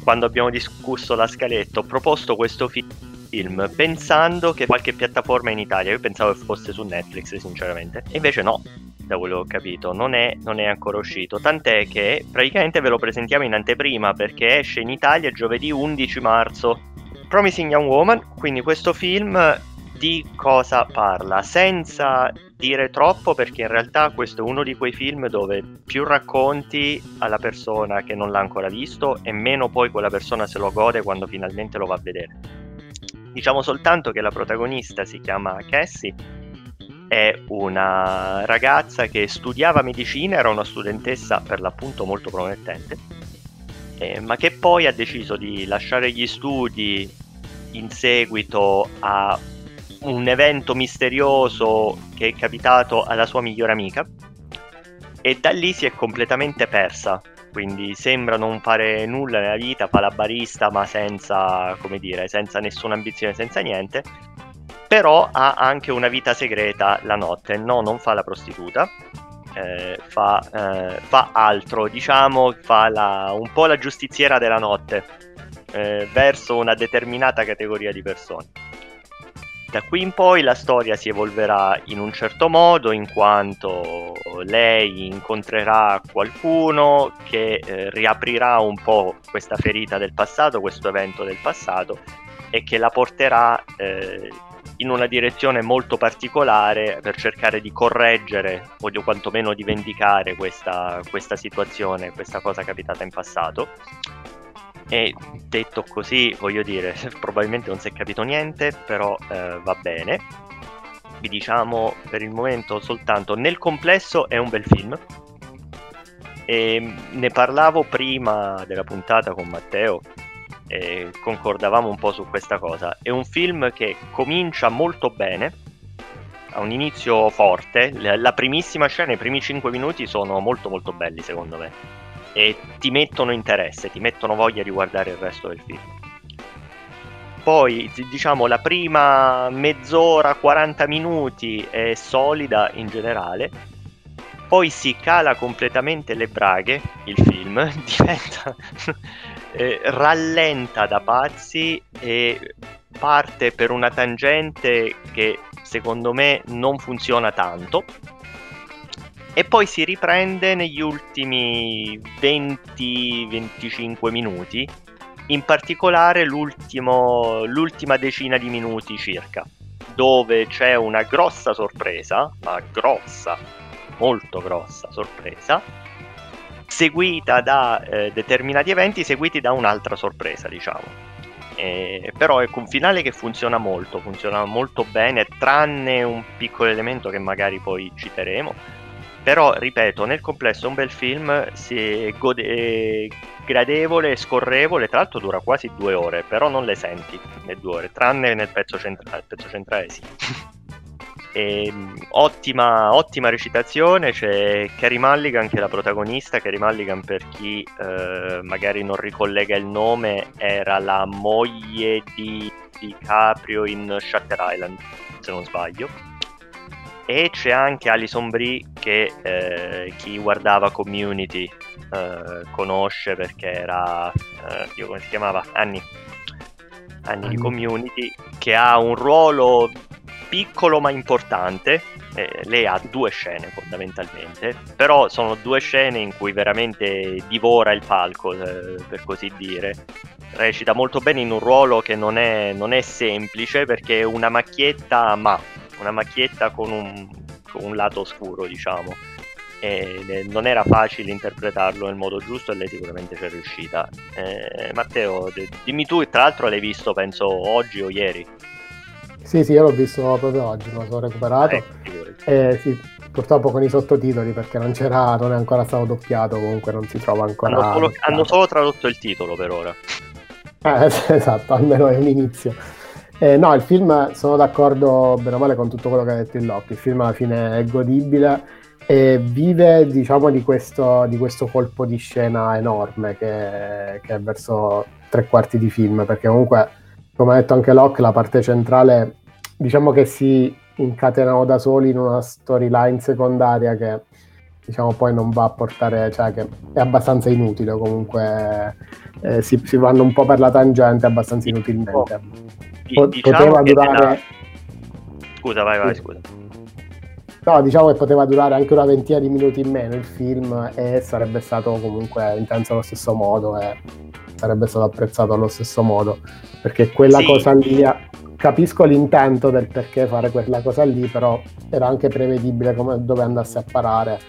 quando abbiamo discusso la scaletta ho proposto questo fi- film pensando che qualche piattaforma in Italia, io pensavo fosse su Netflix sinceramente, e invece no, da quello che ho capito, non è, non è ancora uscito, tant'è che praticamente ve lo presentiamo in anteprima perché esce in Italia giovedì 11 marzo. Promising Young Woman, quindi questo film di cosa parla senza dire troppo perché in realtà questo è uno di quei film dove più racconti alla persona che non l'ha ancora visto e meno poi quella persona se lo gode quando finalmente lo va a vedere. Diciamo soltanto che la protagonista si chiama Cassie, è una ragazza che studiava medicina, era una studentessa per l'appunto molto promettente, eh, ma che poi ha deciso di lasciare gli studi in seguito a un evento misterioso che è capitato alla sua migliore amica e da lì si è completamente persa quindi sembra non fare nulla nella vita fa la barista ma senza come dire senza nessuna ambizione senza niente. Però ha anche una vita segreta la notte. No non fa la prostituta eh, fa, eh, fa altro diciamo fa la, un po' la giustiziera della notte eh, verso una determinata categoria di persone da qui in poi la storia si evolverà in un certo modo in quanto lei incontrerà qualcuno che eh, riaprirà un po' questa ferita del passato, questo evento del passato e che la porterà eh, in una direzione molto particolare per cercare di correggere o di- quantomeno di vendicare questa, questa situazione, questa cosa capitata in passato. E detto così, voglio dire, probabilmente non si è capito niente, però eh, va bene. Vi diciamo per il momento soltanto nel complesso è un bel film. E ne parlavo prima della puntata con Matteo e concordavamo un po' su questa cosa. È un film che comincia molto bene, ha un inizio forte, la primissima scena, i primi 5 minuti sono molto molto belli secondo me e ti mettono interesse, ti mettono voglia di guardare il resto del film. Poi, diciamo, la prima mezz'ora, 40 minuti è solida in generale. Poi si cala completamente le braghe il film, diventa eh, rallenta da pazzi e parte per una tangente che secondo me non funziona tanto. E poi si riprende negli ultimi 20-25 minuti, in particolare l'ultima decina di minuti circa, dove c'è una grossa sorpresa, ma grossa, molto grossa sorpresa, seguita da eh, determinati eventi, seguiti da un'altra sorpresa, diciamo. Eh, però ecco un finale che funziona molto, funziona molto bene, tranne un piccolo elemento che magari poi citeremo. Però, ripeto, nel complesso è un bel film, gode- gradevole e scorrevole, tra l'altro dura quasi due ore, però non le senti le due ore, tranne nel pezzo centrale, il pezzo centrale sì. E, mh, ottima, ottima recitazione, c'è Carrie Mulligan che è la protagonista, Carrie Mulligan per chi eh, magari non ricollega il nome era la moglie di DiCaprio in Shutter Island, se non sbaglio e c'è anche Alison Brie che eh, chi guardava Community eh, conosce perché era eh, Dio, come si chiamava? Anni Anni di. Community che ha un ruolo piccolo ma importante eh, lei ha due scene fondamentalmente però sono due scene in cui veramente divora il palco eh, per così dire recita molto bene in un ruolo che non è, non è semplice perché è una macchietta ma una macchietta con un, con un lato oscuro, diciamo. E non era facile interpretarlo nel modo giusto e lei sicuramente ci è riuscita. Eh, Matteo, dimmi tu, tra l'altro l'hai visto penso oggi o ieri. Sì, sì, io l'ho visto proprio oggi, me lo sono recuperato. Eh. Eh, sì, purtroppo con i sottotitoli perché non c'era, non è ancora stato doppiato, comunque non si trova ancora. hanno, solo, hanno solo tradotto il titolo per ora. Eh, esatto, almeno è un inizio. Eh, no, il film sono d'accordo bene o male con tutto quello che ha detto il Locke. Il film alla fine è godibile e vive, diciamo, di questo, di questo colpo di scena enorme che, che è verso tre quarti di film, perché comunque, come ha detto anche Locke, la parte centrale, diciamo che si incatenano da soli in una storyline secondaria che diciamo poi non va a portare, cioè che è abbastanza inutile comunque eh, si, si vanno un po' per la tangente abbastanza inutilmente. Po- diciamo poteva durare, nella- Scusa, vai, vai, Sì. scusa. no, diciamo che poteva durare anche una ventina di minuti in meno il film e sarebbe stato comunque intenso allo stesso modo e sarebbe stato apprezzato allo stesso modo perché quella Sì. cosa lì capisco l'intento del perché fare quella cosa lì però era anche prevedibile come, dove andasse a parare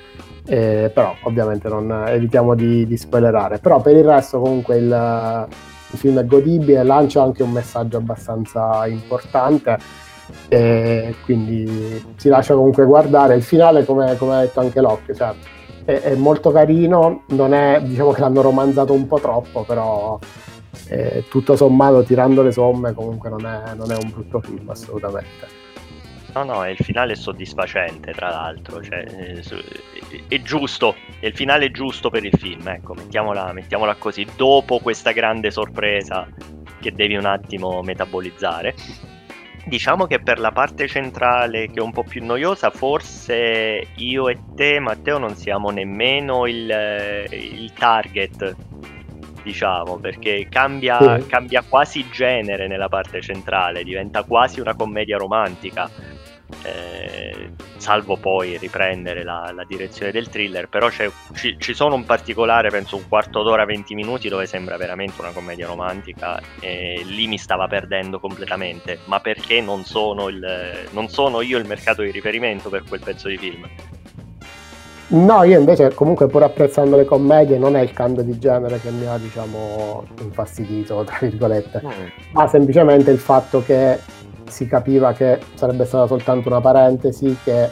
eh, però ovviamente non evitiamo di, di spoilerare però per il resto comunque il, il film godibile lancia anche un messaggio abbastanza importante e quindi si lascia comunque guardare. Il finale come, come ha detto anche Locke cioè, è, è molto carino non è diciamo che l'hanno romanzato un po' troppo però eh, tutto sommato tirando le somme comunque non è, non è un brutto film assolutamente No, no, il finale è soddisfacente, tra l'altro, cioè, eh, è giusto, è il finale giusto per il film, ecco, mettiamola, mettiamola così, dopo questa grande sorpresa che devi un attimo metabolizzare. Diciamo che per la parte centrale, che è un po' più noiosa, forse io e te, Matteo, non siamo nemmeno il, eh, il target, diciamo, perché cambia, Sì. cambia quasi genere nella parte centrale, diventa quasi una commedia romantica. Eh, salvo poi riprendere la, la direzione del thriller, però c'è- ci, ci sono un particolare, penso un quarto d'ora, 20 minuti dove sembra veramente una commedia romantica e lì mi stava perdendo completamente, ma perché non sono, il, non sono io il mercato di riferimento per quel pezzo di film. No, io invece comunque pur apprezzando le commedie non è il cambio di genere che mi ha diciamo infastidito, tra virgolette, ma semplicemente il fatto che si capiva che sarebbe stata soltanto una parentesi che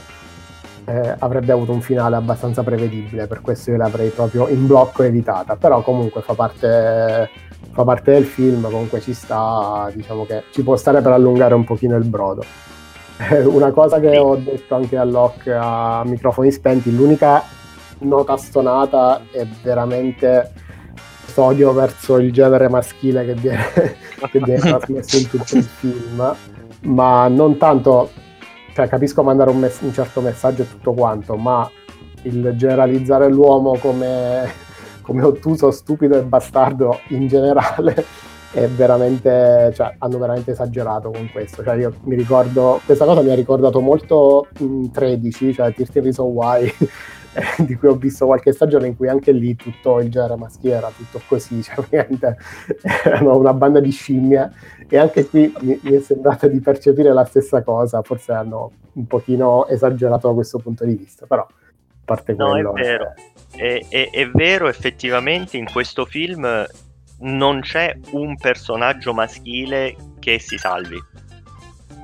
eh, avrebbe avuto un finale abbastanza prevedibile, per questo io l'avrei proprio in blocco evitata, però comunque fa parte, fa parte del film, comunque ci sta, diciamo che ci può stare per allungare un pochino il brodo. Una cosa che ho detto anche a Locke a microfoni spenti, l'unica nota stonata è veramente questo odio verso il genere maschile che viene, che viene trasmesso in tutto il film, ma non tanto, cioè capisco mandare un, mess- un certo messaggio e tutto quanto, ma il generalizzare l'uomo come, come ottuso, stupido e bastardo in generale è veramente, cioè, hanno veramente esagerato con questo. Cioè, io mi ricordo, questa cosa mi ha ricordato molto in 13, cioè 13 Reason Why, eh, di cui ho visto qualche stagione in cui anche lì tutto il genere maschile era tutto così, cioè veramente erano una banda di scimmie e anche qui mi, mi è sembrata di percepire la stessa cosa, forse hanno un pochino esagerato da questo punto di vista, però a parte No, è quello... vero. È, è- è vero, effettivamente in questo film non c'è un personaggio maschile che si salvi.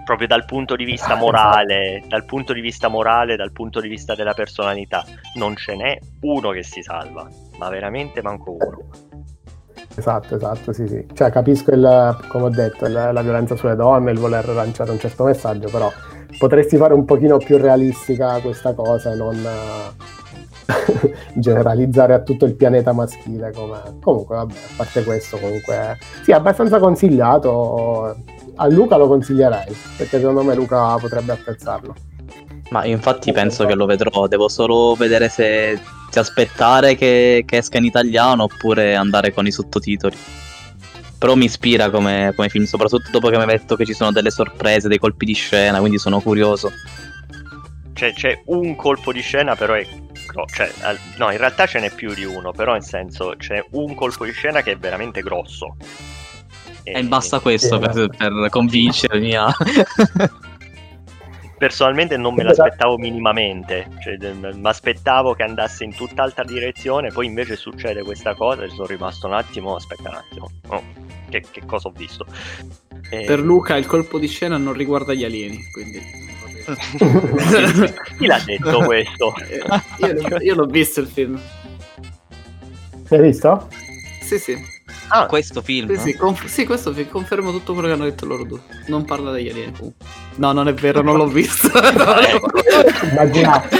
Proprio dal punto di vista Ah, morale, dal punto di vista morale, dal punto di vista della personalità, non ce n'è uno che si salva, ma veramente manco uno. Esatto, esatto, sì, sì. Cioè, capisco il, come ho detto, il- la violenza sulle donne, il voler lanciare un certo messaggio, però potresti fare un pochino più realistica questa cosa e non eh, generalizzare a tutto il pianeta maschile. Come... Comunque, vabbè, a parte questo, comunque, sì, è abbastanza consigliato. A Luca lo consiglierei, perché secondo me Luca potrebbe apprezzarlo. Ma infatti penso che lo vedrò, devo solo vedere se, se aspettare che, che esca in italiano oppure andare con i sottotitoli. Però mi ispira come, come film, soprattutto dopo che mi hai detto che ci sono delle sorprese, dei colpi di scena, quindi sono curioso. Cioè, c'è un colpo di scena, però è. gro- Cioè, no, in realtà ce n'è più di uno, però nel senso c'è un colpo di scena che è veramente grosso. E basta questo per, per convincermi a... Personalmente non me l'aspettavo minimamente, cioè, mi aspettavo che andasse in tutt'altra direzione, poi invece succede questa cosa e sono rimasto un attimo, aspetta un attimo, oh, che, che cosa ho visto? Eh, Per Luca il colpo di scena non riguarda gli alieni, quindi... Chi l'ha detto questo? Eh, Io, io l'ho visto il film. Hai visto? Sì, sì. Ah, Questo film? Sì, sì, conf- sì, questo fi- confermo tutto quello che hanno detto loro due. Non parla degli alieni. comunque. No, non è vero, non l'ho visto. Immaginate.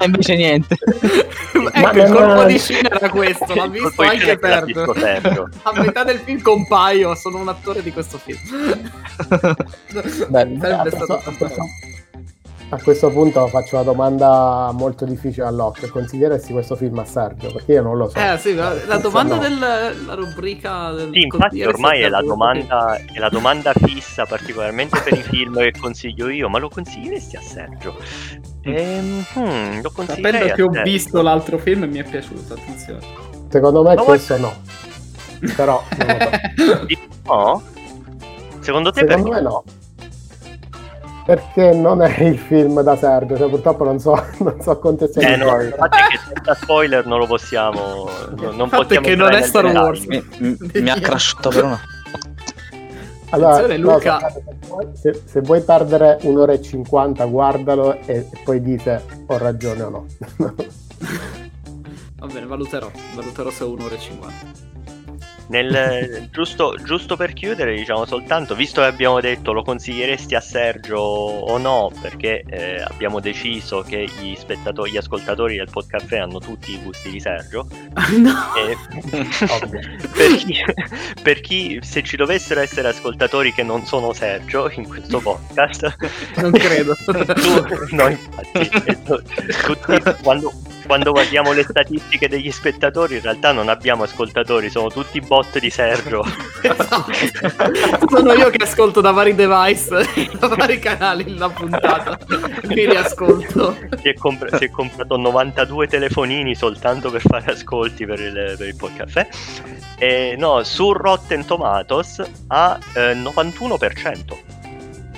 E invece niente. ecco, il no, colpo no, di no. scena era questo, l'ha visto anche che l'ha visto per... Sergio. A metà del film compaio, sono un attore di questo film. Beh, Sarebbe stato a questo- punto faccio una domanda molto difficile a Locke. Consiglieresti questo film a Sergio? Perché io non lo so. Eh sì, la, la domanda no. della rubrica del Sì, infatti ormai è la, domanda, è la domanda fissa, particolarmente per i film che consiglio io, ma lo consiglieresti a Sergio? Ehm, hmm, lo consiglierei Sapendo a che ho Sergio. visto l'altro film mi è piaciuto, attenzione. Secondo me Ma questo no. Però non lo so. Di- No? Secondo te Secondo perché? me no. Perché non è il film da Sergio, cioè purtroppo non so, non so Eh contestualizzare. no, il fatto è che senza spoiler non lo possiamo. non- Non Il fatto è possiamo che non è Star. Wars. Mi, mi- mi ha crashato per una... Allora, Attenzione, no, Luca. guardate, se, vuoi, se- se vuoi perdere un'ora e cinquanta, guardalo e, e poi dite ho ragione o no. Va bene, valuterò. Valuterò se è un'ora e 50. Nel- giusto, giusto per chiudere, diciamo soltanto, visto che abbiamo detto lo consiglieresti a Sergio o no, perché eh, abbiamo deciso che gli spettatori, gli ascoltatori del podcast hanno tutti i gusti di Sergio. no! e- per, chi, per chi, se ci dovessero essere ascoltatori che non sono Sergio in questo podcast, Non credo. tu, no, infatti, tu- tutti, quando, quando guardiamo le statistiche degli spettatori, in realtà non abbiamo ascoltatori, sono tutti bot di Sergio. Sono io che ascolto da vari device, da vari canali la puntata. Mi riascolto. si, è compra- si è comprato 92 telefonini soltanto per fare ascolti per il, per il podcast. E no, su Rotten Tomatoes ha eh, 91%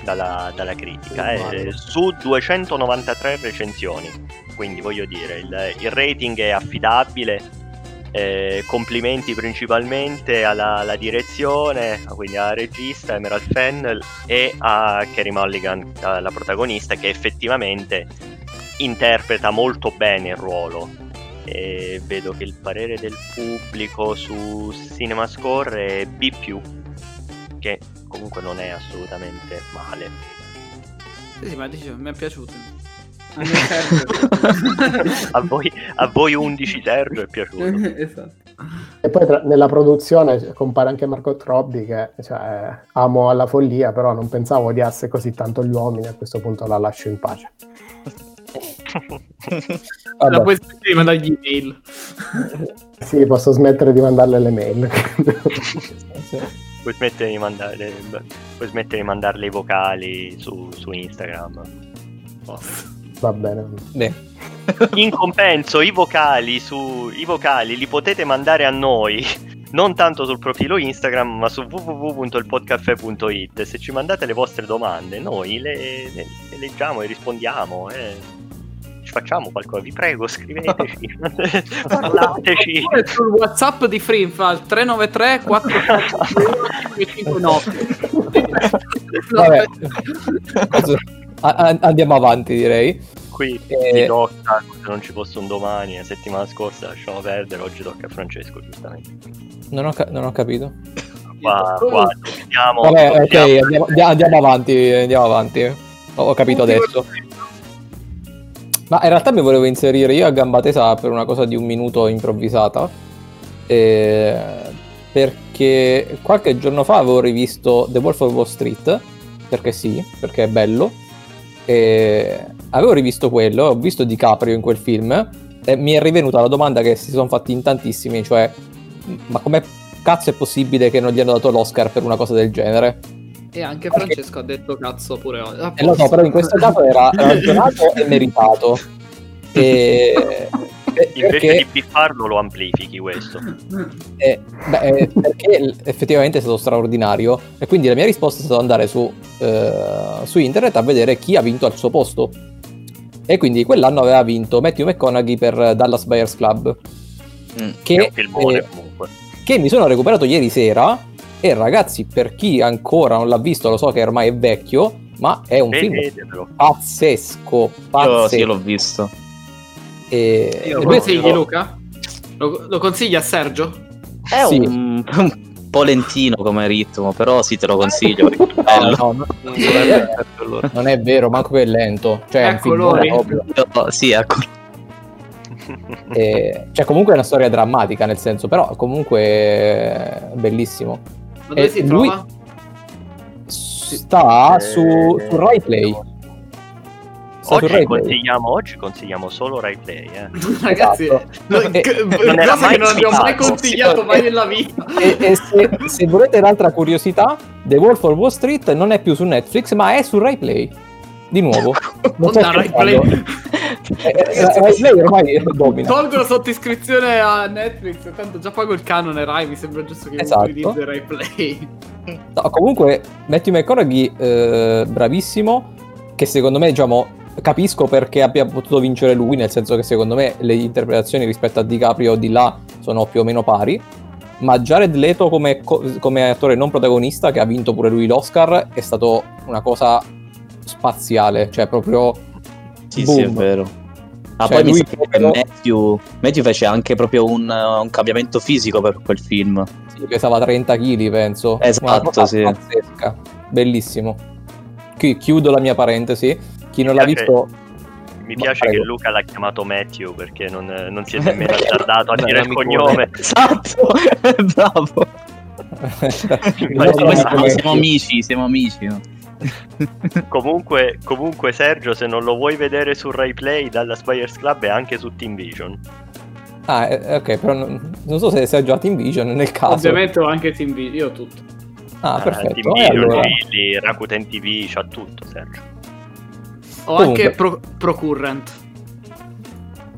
dalla, dalla critica, eh, su 293 recensioni. Quindi voglio dire, il, il rating è affidabile. eh, complimenti principalmente alla, alla direzione, quindi alla regista Emerald Fennel e a Kerry Mulligan, la protagonista, che effettivamente interpreta molto bene il ruolo. E vedo che il parere del pubblico su Cinema Score è B, che comunque non è assolutamente male. Sì, ma dicevo, mi è piaciuto. A voi, a voi 11 Sergio è piaciuto. esatto. E poi tra- nella produzione compare anche Margot Robbie che cioè, amo alla follia, però non pensavo odiasse così tanto gli uomini, a questo punto la lascio in pace. La puoi smettere di mandargli email. Sì, posso smettere di mandarle le mail. Puoi smettere di mandare, puoi smettere di mandarle i vocali su, su Instagram. Va bene. Beh, In compenso, i vocali, su, i vocali li potete mandare a noi. Non tanto sul profilo Instagram, ma su www.ilpodcaffè.it. Se ci mandate le vostre domande, noi le, le- le leggiamo e rispondiamo. eh. Ci facciamo qualcosa, vi prego, scriveteci, parlateci. Sul WhatsApp di Freefall 393 459 vabbè. A- andiamo avanti, direi. Qui Eh. mi tocca, se non ci fosse un domani, la settimana scorsa lasciamo perdere, oggi tocca a Francesco, giustamente. Non ho, ca- non ho capito. Qua, qua dobbiamo, Vabbè, ok, dobbiamo- andiamo- andiamo avanti, andiamo avanti. Ho, ho capito adesso. Ma in realtà mi volevo inserire io a gamba tesa per una cosa di un minuto improvvisata. eh, perché qualche giorno fa avevo rivisto The Wolf of Wall Street. Perché sì, perché è bello. E avevo rivisto quello, ho visto DiCaprio in quel film. E mi è rivenuta la domanda che si sono fatti in tantissimi, cioè, ma come cazzo è possibile che non gli hanno dato l'Oscar per una cosa del genere? E anche Francesco ha detto cazzo pure oggi. Ah, Eh, lo so, però in questo caso era ragionato e meritato. E- Invece perché, di biffarlo lo amplifichi questo. eh, beh, eh, perché effettivamente è stato straordinario. E quindi la mia risposta è stata andare su, eh, su internet a vedere chi ha vinto al suo posto. E quindi quell'anno aveva vinto Matthew McConaughey per Dallas Buyers Club. Mm. Che, È un filmone eh, comunque. che mi sono recuperato ieri sera. E ragazzi, per chi ancora non l'ha visto, lo so che ormai è vecchio, ma è un film Vedetelo. pazzesco. Io pazzesco. sì, l'ho visto. E- Lo e Io lui- consigli no. Luca? Lo, lo consigli a Sergio? È Sì. un, un po' lentino come ritmo, però sì, te lo consiglio perché è No, no, no, Non è perfetto, allora. non è vero, manco che è lento. Cioè, è un Ecco, film Lori. proprio. Io- sì, ecco. E- cioè, comunque è una storia drammatica, nel senso, però comunque è bellissimo. Ma dove Eh, si lui- trova? Sta Eh, su, su Rai Play. Oggi consigliamo, oggi consigliamo solo Rai Play. Eh. Ragazzi, Esatto. no, Eh, c- non era cosa mai che non abbiamo mai consigliato mai nella vita. E, e se, se volete un'altra curiosità, The Wolf of Wall Street non è più su Netflix, ma è su Rai Play. Di nuovo. Non Onda Rai. Play. Eh, eh, Rai Play ormai domina. Tolgo la sottoiscrizione a Netflix, tanto già pago il canone Rai, mi sembra giusto che Esatto. utilizzi Rai Play. No, comunque, Matthew McConaughey, eh, bravissimo, che secondo me, diciamo, capisco perché abbia potuto vincere lui, nel senso che secondo me le interpretazioni rispetto a DiCaprio di là sono più o meno pari. Ma Jared Leto come, co- come attore non protagonista, che ha vinto pure lui l'Oscar, è stato una cosa spaziale, cioè proprio... Sì, boom. sì, è vero. Ah, Cioè, poi mi lui sembra che proprio- Matthew, Matthew fece anche proprio un, un cambiamento fisico per quel film. Sì, pesava 30 kg, penso. Esatto, sì. pazzesca. Bellissimo. Qui chiudo la mia parentesi. Chi non l'ha piace- visto... Mi piace che Luca l'ha chiamato Matthew perché non, non si è nemmeno azzardato a dire il cognome. Esatto, bravo. Nostro Noi siamo- siamo, amici, siamo amici. no? comunque, comunque, Sergio, se non lo vuoi vedere su Rai Play dalla Spires Club è anche su Team Vision. Ah, eh, ok, però non, non so se sei già Team Vision nel caso. Ovviamente ho anche Team Video, io ho tutto. Ah, Eh, perfetto. Team Vision, allora- Gilly, Rakuten TV, c'ha tutto, Sergio. Ho Comunque. anche Pro- Procurrent.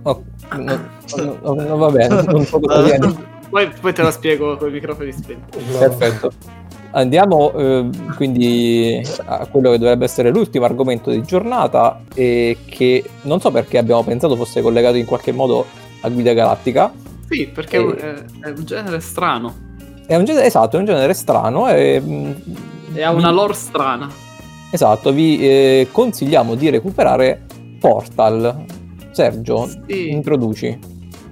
oh, no, no, no, no, va bene, non so cosa. Poi, poi te lo spiego con i microfoni spenti. Perfetto. Andiamo eh, quindi a quello che dovrebbe essere l'ultimo argomento di giornata e che non so perché abbiamo pensato fosse collegato in qualche modo a Guida Galattica. Sì, perché Eh. è, è un genere strano. È un genere, esatto, è un genere strano e... mm, E ha una lore strana. Esatto, vi eh, consigliamo di recuperare Portal. Sergio, Sì. introduci.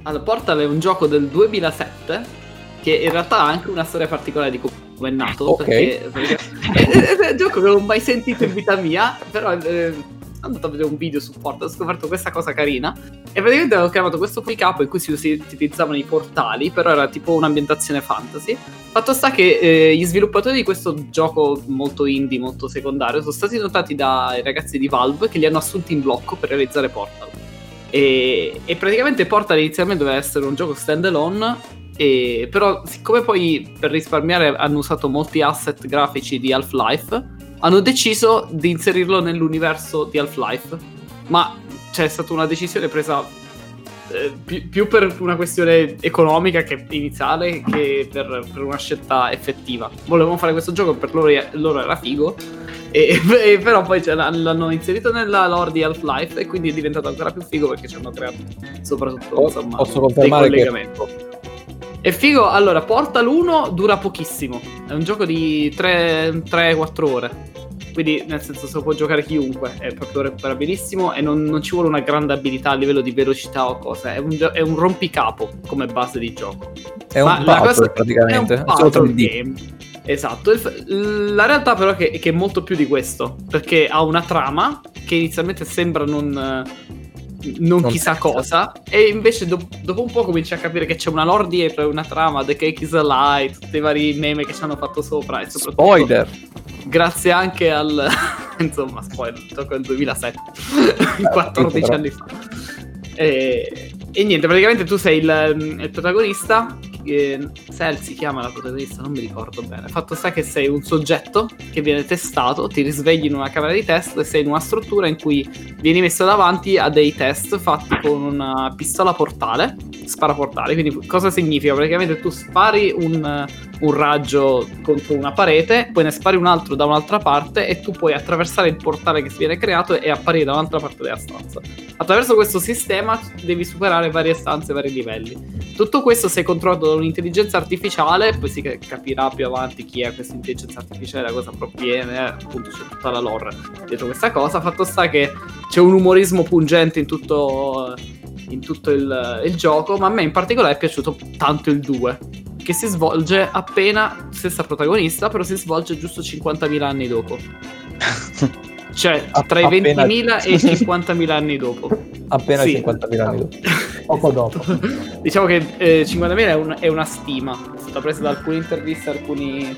Allora, Portal è un gioco del 2007 che in realtà ha anche una storia particolare di come è nato. Ok. Perché, perché- è, è- è un gioco che non ho mai sentito in vita mia, però eh, andato a vedere un video su Portal, ho scoperto questa cosa carina e praticamente avevo chiamato questo capo in cui si utilizzavano i portali, però era tipo un'ambientazione fantasy. Fatto sta che eh, gli sviluppatori di questo gioco molto indie, molto secondario, sono stati notati dai ragazzi di Valve che li hanno assunti in blocco per realizzare Portal. E, e praticamente Portal inizialmente doveva essere un gioco standalone, e, però siccome poi per risparmiare hanno usato molti asset grafici di Half-Life, hanno deciso di inserirlo nell'universo di Half-Life. Ma c'è stata una decisione presa eh, più, più per una questione economica che iniziale che per, per una scelta effettiva. Volevano fare questo gioco, per loro, loro era figo. E, e però poi ce l'hanno, inserito nella lore di Half-Life e quindi è diventato ancora più figo perché ci hanno creato soprattutto Po- insomma, posso dei confermare che- collegamenti. È figo, allora Portal 1 dura pochissimo, è un gioco di 3-4 ore. Quindi, nel senso, se lo può giocare chiunque, è proprio recuperabilissimo e non, non ci vuole una grande abilità a livello di velocità o cose. È un, è un rompicapo come base di gioco. È un Ma puzzle cosa- praticamente. È un solo puzzle 3D. game. Esatto. La realtà, però, è che è molto più di questo. Perché ha una trama che inizialmente sembra non. Eh, Non Non chissà cosa, e invece do- dopo un po' cominci a capire che c'è una lore dietro, una trama, The Cake is a Lie, tutti i vari meme che ci hanno fatto sopra. E soprattutto, Spoiler! Grazie anche al. insomma, spoiler, il gioco del 2007, 14 però. anni fa. E, e niente, praticamente tu sei il, il protagonista. Eh, Sel si chiama la protagonista, non mi ricordo bene. Fatto sta che sei un soggetto che viene testato, ti risvegli in una camera di test e sei in una struttura in cui vieni messo davanti a dei test fatti con una pistola portale, spara portale. Quindi cosa significa? Praticamente tu spari un, un raggio contro una parete, poi ne spari un altro da un'altra parte e tu puoi attraversare il portale che si viene creato e apparire da un'altra parte della stanza. Attraverso questo sistema devi superare varie stanze, vari livelli. Tutto questo sei controllato un'intelligenza artificiale, poi si ca- capirà più avanti chi è questa intelligenza artificiale, da cosa proviene, eh, appunto c'è tutta la lore dietro questa cosa. Fatto sta che c'è un umorismo pungente in tutto, in tutto il, il gioco, ma a me in particolare è piaciuto tanto il 2, che si svolge appena stessa protagonista, però si svolge giusto 50.000 anni dopo. Cioè, tra i appena- 20.000 e i 50.000 anni dopo. Appena Sì. 50.000 anni dopo. Poco dopo. diciamo che eh, 50.000 è, un- è una stima, è stata presa da alcune interviste, alcuni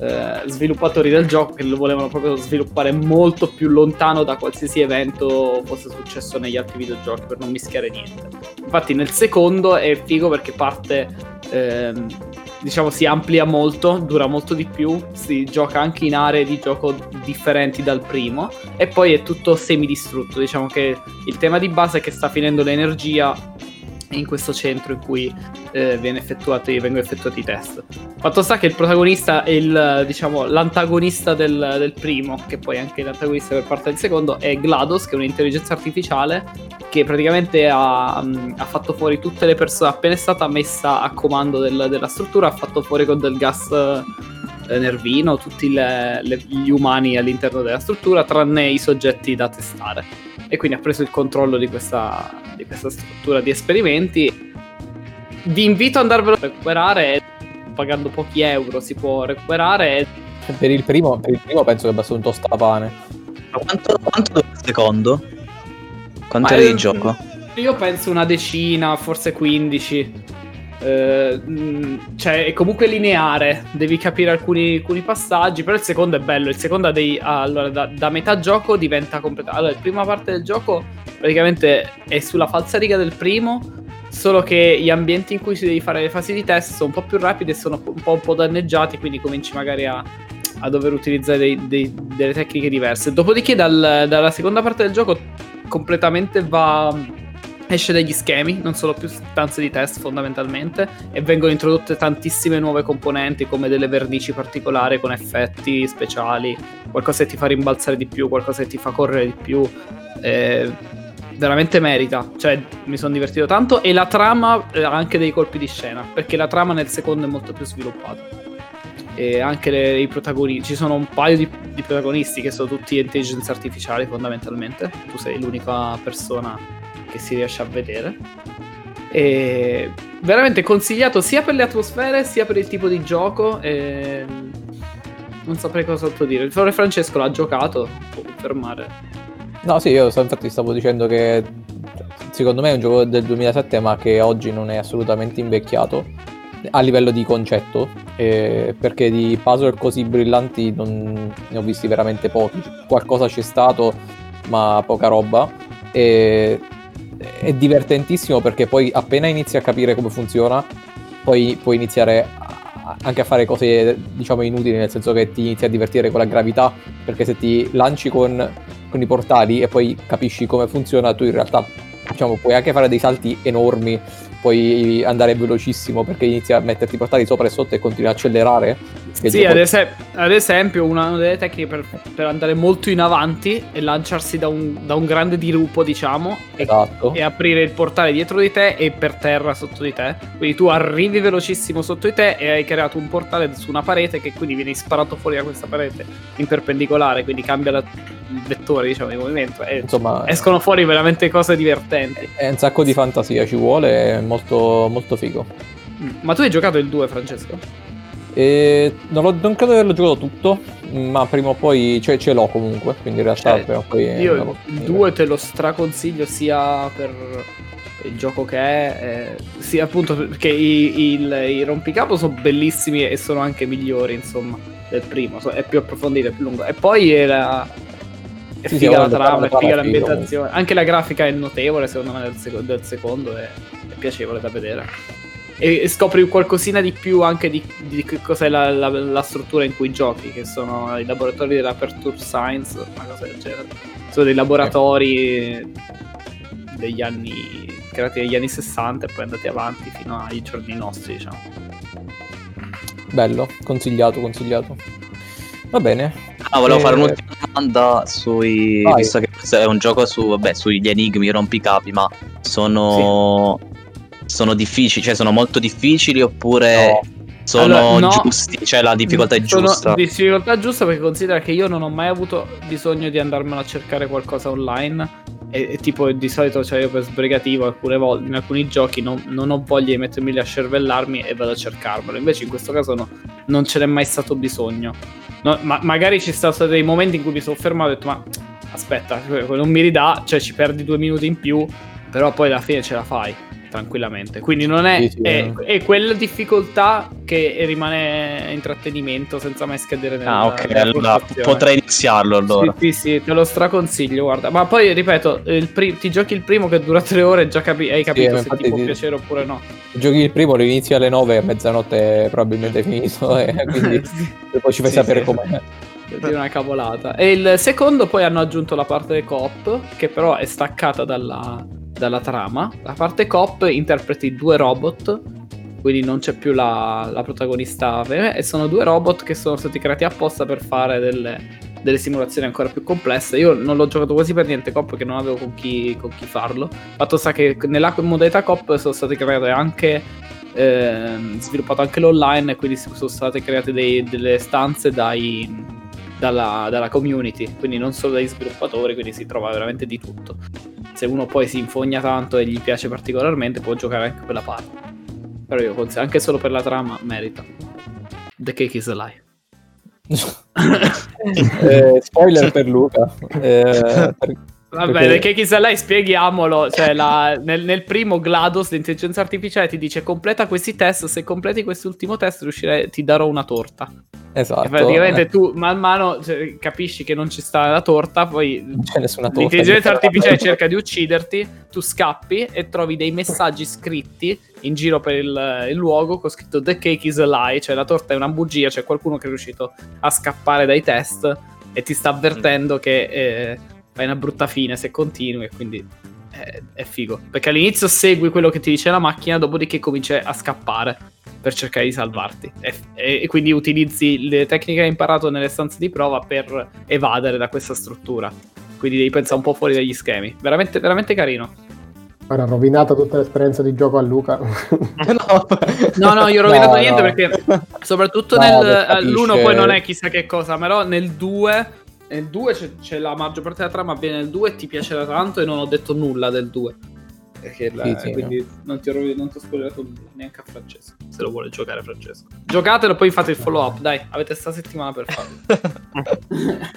eh, sviluppatori del gioco che lo volevano proprio sviluppare molto più lontano da qualsiasi evento fosse successo negli altri videogiochi per non mischiare niente. Infatti nel secondo è figo perché parte, ehm, diciamo, si amplia molto, dura molto di più, si gioca anche in aree di gioco differenti dal primo e poi è tutto semidistrutto. Diciamo che il tema di base è che sta finendo l'energia in questo centro in cui eh, vengono effettuati i test. Fatto sta che il protagonista è il, diciamo, l'antagonista del, del primo, che poi è anche l'antagonista per parte del secondo, è GLaDOS, che è un'intelligenza artificiale che praticamente ha, ha fatto fuori tutte le persone, appena è stata messa a comando del- della struttura, ha fatto fuori con del gas eh, nervino tutti le- le- gli umani all'interno della struttura, tranne i soggetti da testare. E quindi ha preso il controllo di questa, di questa struttura di esperimenti. Vi invito ad andarvelo a recuperare, pagando pochi euro si può recuperare. Per il primo, per il primo penso che basta un tostapane. Ma quanto, quanto dura il secondo? Quanto Ma è- di gioco? Io penso una decina, forse 15. Eh, mh, cioè è comunque lineare, devi capire alcuni, alcuni passaggi, però il secondo è bello, il secondo ha dei, allora, da, da metà gioco diventa completamente... Allora, la prima parte del gioco praticamente è sulla falsariga del primo, solo che gli ambienti in cui si devi fare le fasi di test sono un po' più rapidi e sono un po', un po' danneggiati, quindi cominci magari a, a dover utilizzare dei- dei- delle tecniche diverse. Dopodiché dal- dalla seconda parte del gioco completamente va... Esce dagli schemi, non sono più stanze di test fondamentalmente, e vengono introdotte tantissime nuove componenti come delle vernici particolari con effetti speciali, qualcosa che ti fa rimbalzare di più, qualcosa che ti fa correre di più. Eh, veramente merita, cioè mi sono divertito tanto e la trama eh, ha anche dei colpi di scena, perché la trama nel secondo è molto più sviluppata. E anche le- i protagonisti, ci sono un paio di, di protagonisti che sono tutti intelligenze artificiali fondamentalmente, tu sei l'unica persona che si riesce a vedere. E veramente consigliato sia per le atmosfere sia per il tipo di gioco. e Non saprei cosa altro dire. Il Flore Francesco l'ha giocato, può confermare. No, sì, io infatti stavo dicendo che secondo me è un gioco del 2007 ma che oggi non è assolutamente invecchiato a livello di concetto eh, perché di puzzle così brillanti non ne ho visti veramente pochi qualcosa c'è stato ma poca roba e è divertentissimo perché poi appena inizi a capire come funziona poi puoi iniziare anche a fare cose diciamo inutili nel senso che ti inizi a divertire con la gravità perché se ti lanci con con i portali e poi capisci come funziona, tu in realtà diciamo, puoi anche fare dei salti enormi, puoi andare velocissimo perché inizi a metterti i portali sopra e sotto e continui a accelerare. Sì, ad, ese- ad esempio, una delle tecniche per, per andare molto in avanti è lanciarsi da un, da un grande dirupo, diciamo, e, Esatto. e aprire il portale dietro di te e per terra sotto di te. Quindi tu arrivi velocissimo sotto di te e hai creato un portale su una parete che quindi viene sparato fuori da questa parete in perpendicolare, quindi cambia la- il vettore, diciamo, di movimento. E Insomma, escono fuori veramente cose divertenti. è un sacco di fantasia, ci vuole, è molto, molto figo. Mm. Ma tu hai giocato il 2, Francesco? E non, l'ho- non credo di averlo giocato tutto, ma prima o poi cioè, ce l'ho comunque, quindi in realtà Cioè, prima o poi... Io il 2 te lo straconsiglio sia per il gioco che è, eh, sia appunto perché i, il- i rompicapo sono bellissimi e sono anche migliori, insomma, del primo. È più approfondito, è più lungo. E poi era. È Sì, sì, figa la guarda, trama, è figa l'ambientazione. Anche la grafica è notevole, secondo me, del, seco- del secondo. È, è piacevole da vedere. E, e scopri qualcosina di più anche di, di che cos'è la, la- la struttura in cui giochi, che sono i laboratori dell'Aperture Science, una cosa del genere. Sono dei laboratori degli anni creati negli anni 60 e poi andati avanti fino ai giorni nostri, diciamo. Bello, consigliato, consigliato. Va bene. Ah, volevo Eh, fare un'ultima domanda sui. Vai. Visto che questo è un gioco su, vabbè, sugli enigmi, rompicapi, ma sono. Sono difficili, cioè sono molto difficili oppure sono Allora, no. giusti? Cioè la difficoltà è giusta. difficoltà giusta perché considera che io non ho mai avuto bisogno di andarmelo a cercare qualcosa online. E, e tipo di solito, cioè io per sbrigativo alcune volte in alcuni giochi non, non ho voglia di mettermi lì a cervellarmi e vado a cercarmelo. Invece in questo caso no, non ce n'è mai stato bisogno. No, ma magari ci sono stati dei momenti in cui mi sono fermato e ho detto: Ma aspetta, non mi ridà, cioè ci perdi due minuti in più, però poi alla fine ce la fai tranquillamente. Quindi non è, Sì, sì, è, eh. è quella difficoltà che rimane intrattenimento senza mai scadere nella Ah, ok, allora potrei iniziarlo allora. Sì, sì, sì, te lo straconsiglio, guarda. Ma poi, ripeto, il pri- ti giochi il primo che dura tre ore e già capi- hai capito se ti può sì. piacere oppure no. Giochi il primo, lo inizi alle 9 e a mezzanotte è probabilmente finito, e quindi Sì. poi ci fai Sì, sapere sì. com'è. Dire una cavolata. E il secondo poi hanno aggiunto la parte coop, che però è staccata dalla, dalla trama. La parte coop interpreti due robot, quindi non c'è più la, la protagonista vera, e sono due robot che sono stati creati apposta per fare delle, delle simulazioni ancora più complesse. Io non l'ho giocato quasi per niente coop perché non avevo con chi, con chi farlo. Fatto sta che nella modalità coop sono state create anche ehm, sviluppato anche l'online e quindi sono state create dei- delle stanze dai, dalla, dalla community, quindi non solo dagli sviluppatori, quindi si trova veramente di tutto. Se uno poi si infogna tanto e gli piace particolarmente, può giocare anche quella parte. Però io consiglio, anche solo per la trama, merita. The cake is a lie. Eh, spoiler per Luca. Eh, per, Va Perché- che chissà lei spieghiamolo. Cioè, la- nel, nel primo GLaDOS l'intelligenza artificiale ti dice completa questi test. Se completi quest'ultimo test, riuscirai, ti darò una torta. Esatto. E praticamente eh, tu man mano cioè, capisci che non ci sta la torta, poi non c'è nessuna torta. l'intelligenza artificiale cerca di ucciderti, tu scappi e trovi dei messaggi scritti in giro per il, il luogo con scritto The cake is a lie, cioè la torta è una bugia, c'è qualcuno che è riuscito a scappare dai test e ti sta avvertendo che eh, fai una brutta fine se continui e quindi è, è figo. Perché all'inizio segui quello che ti dice la macchina, dopodiché cominci a scappare per cercare di salvarti. E, e- e quindi utilizzi le tecniche che hai imparato nelle stanze di prova per evadere da questa struttura. Quindi devi pensare un po' fuori dagli schemi. Veramente, veramente carino. Ora, rovinato tutta l'esperienza di gioco a Luca. no. No, no, io ho rovinato No, niente no. perché soprattutto No, nel che capisce- l'1 poi non è chissà che cosa, però nel 2 nel 2 c'è, c'è la maggior parte della trama viene nel 2 e ti piacerà tanto e non ho detto nulla del 2. Perché la- Sì, sì, quindi non ti ho non ti ho spoilerato nulla, neanche a Francesco. Se lo vuole giocare Francesco. Giocatelo poi fate il follow up, dai, avete sta settimana per farlo.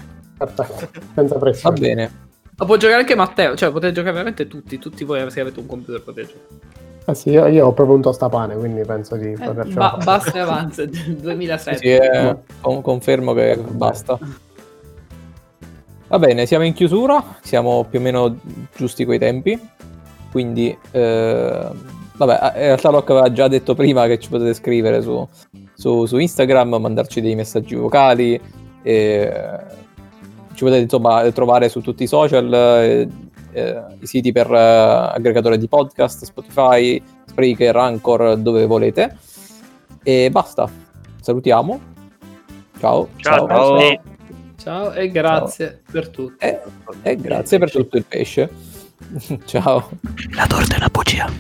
Senza Va pressione. bene. Ma può giocare anche Matteo, cioè potete giocare veramente tutti, tutti voi se avete un computer potete giocare. Ah, sì, io, io ho proprio un tostapane, quindi penso di Eh, ba- basta e avanza, 2007. Sì, eh, con- confermo che basta. Va bene, siamo in chiusura, siamo più o meno giusti coi tempi. Quindi, eh, vabbè, in realtà Locke aveva già detto prima che ci potete scrivere su, su- su Instagram, mandarci dei messaggi vocali. eh, ci potete insomma trovare su tutti i social, eh, eh, i siti per eh, aggregatore di podcast, Spotify, Spreaker, Anchor, dove volete. E basta. Salutiamo. Ciao. Ciao, ciao. Sì. Ciao e grazie Ciao. per tutto. E, e grazie per tutto il pesce. Ciao. La torta è una bugia.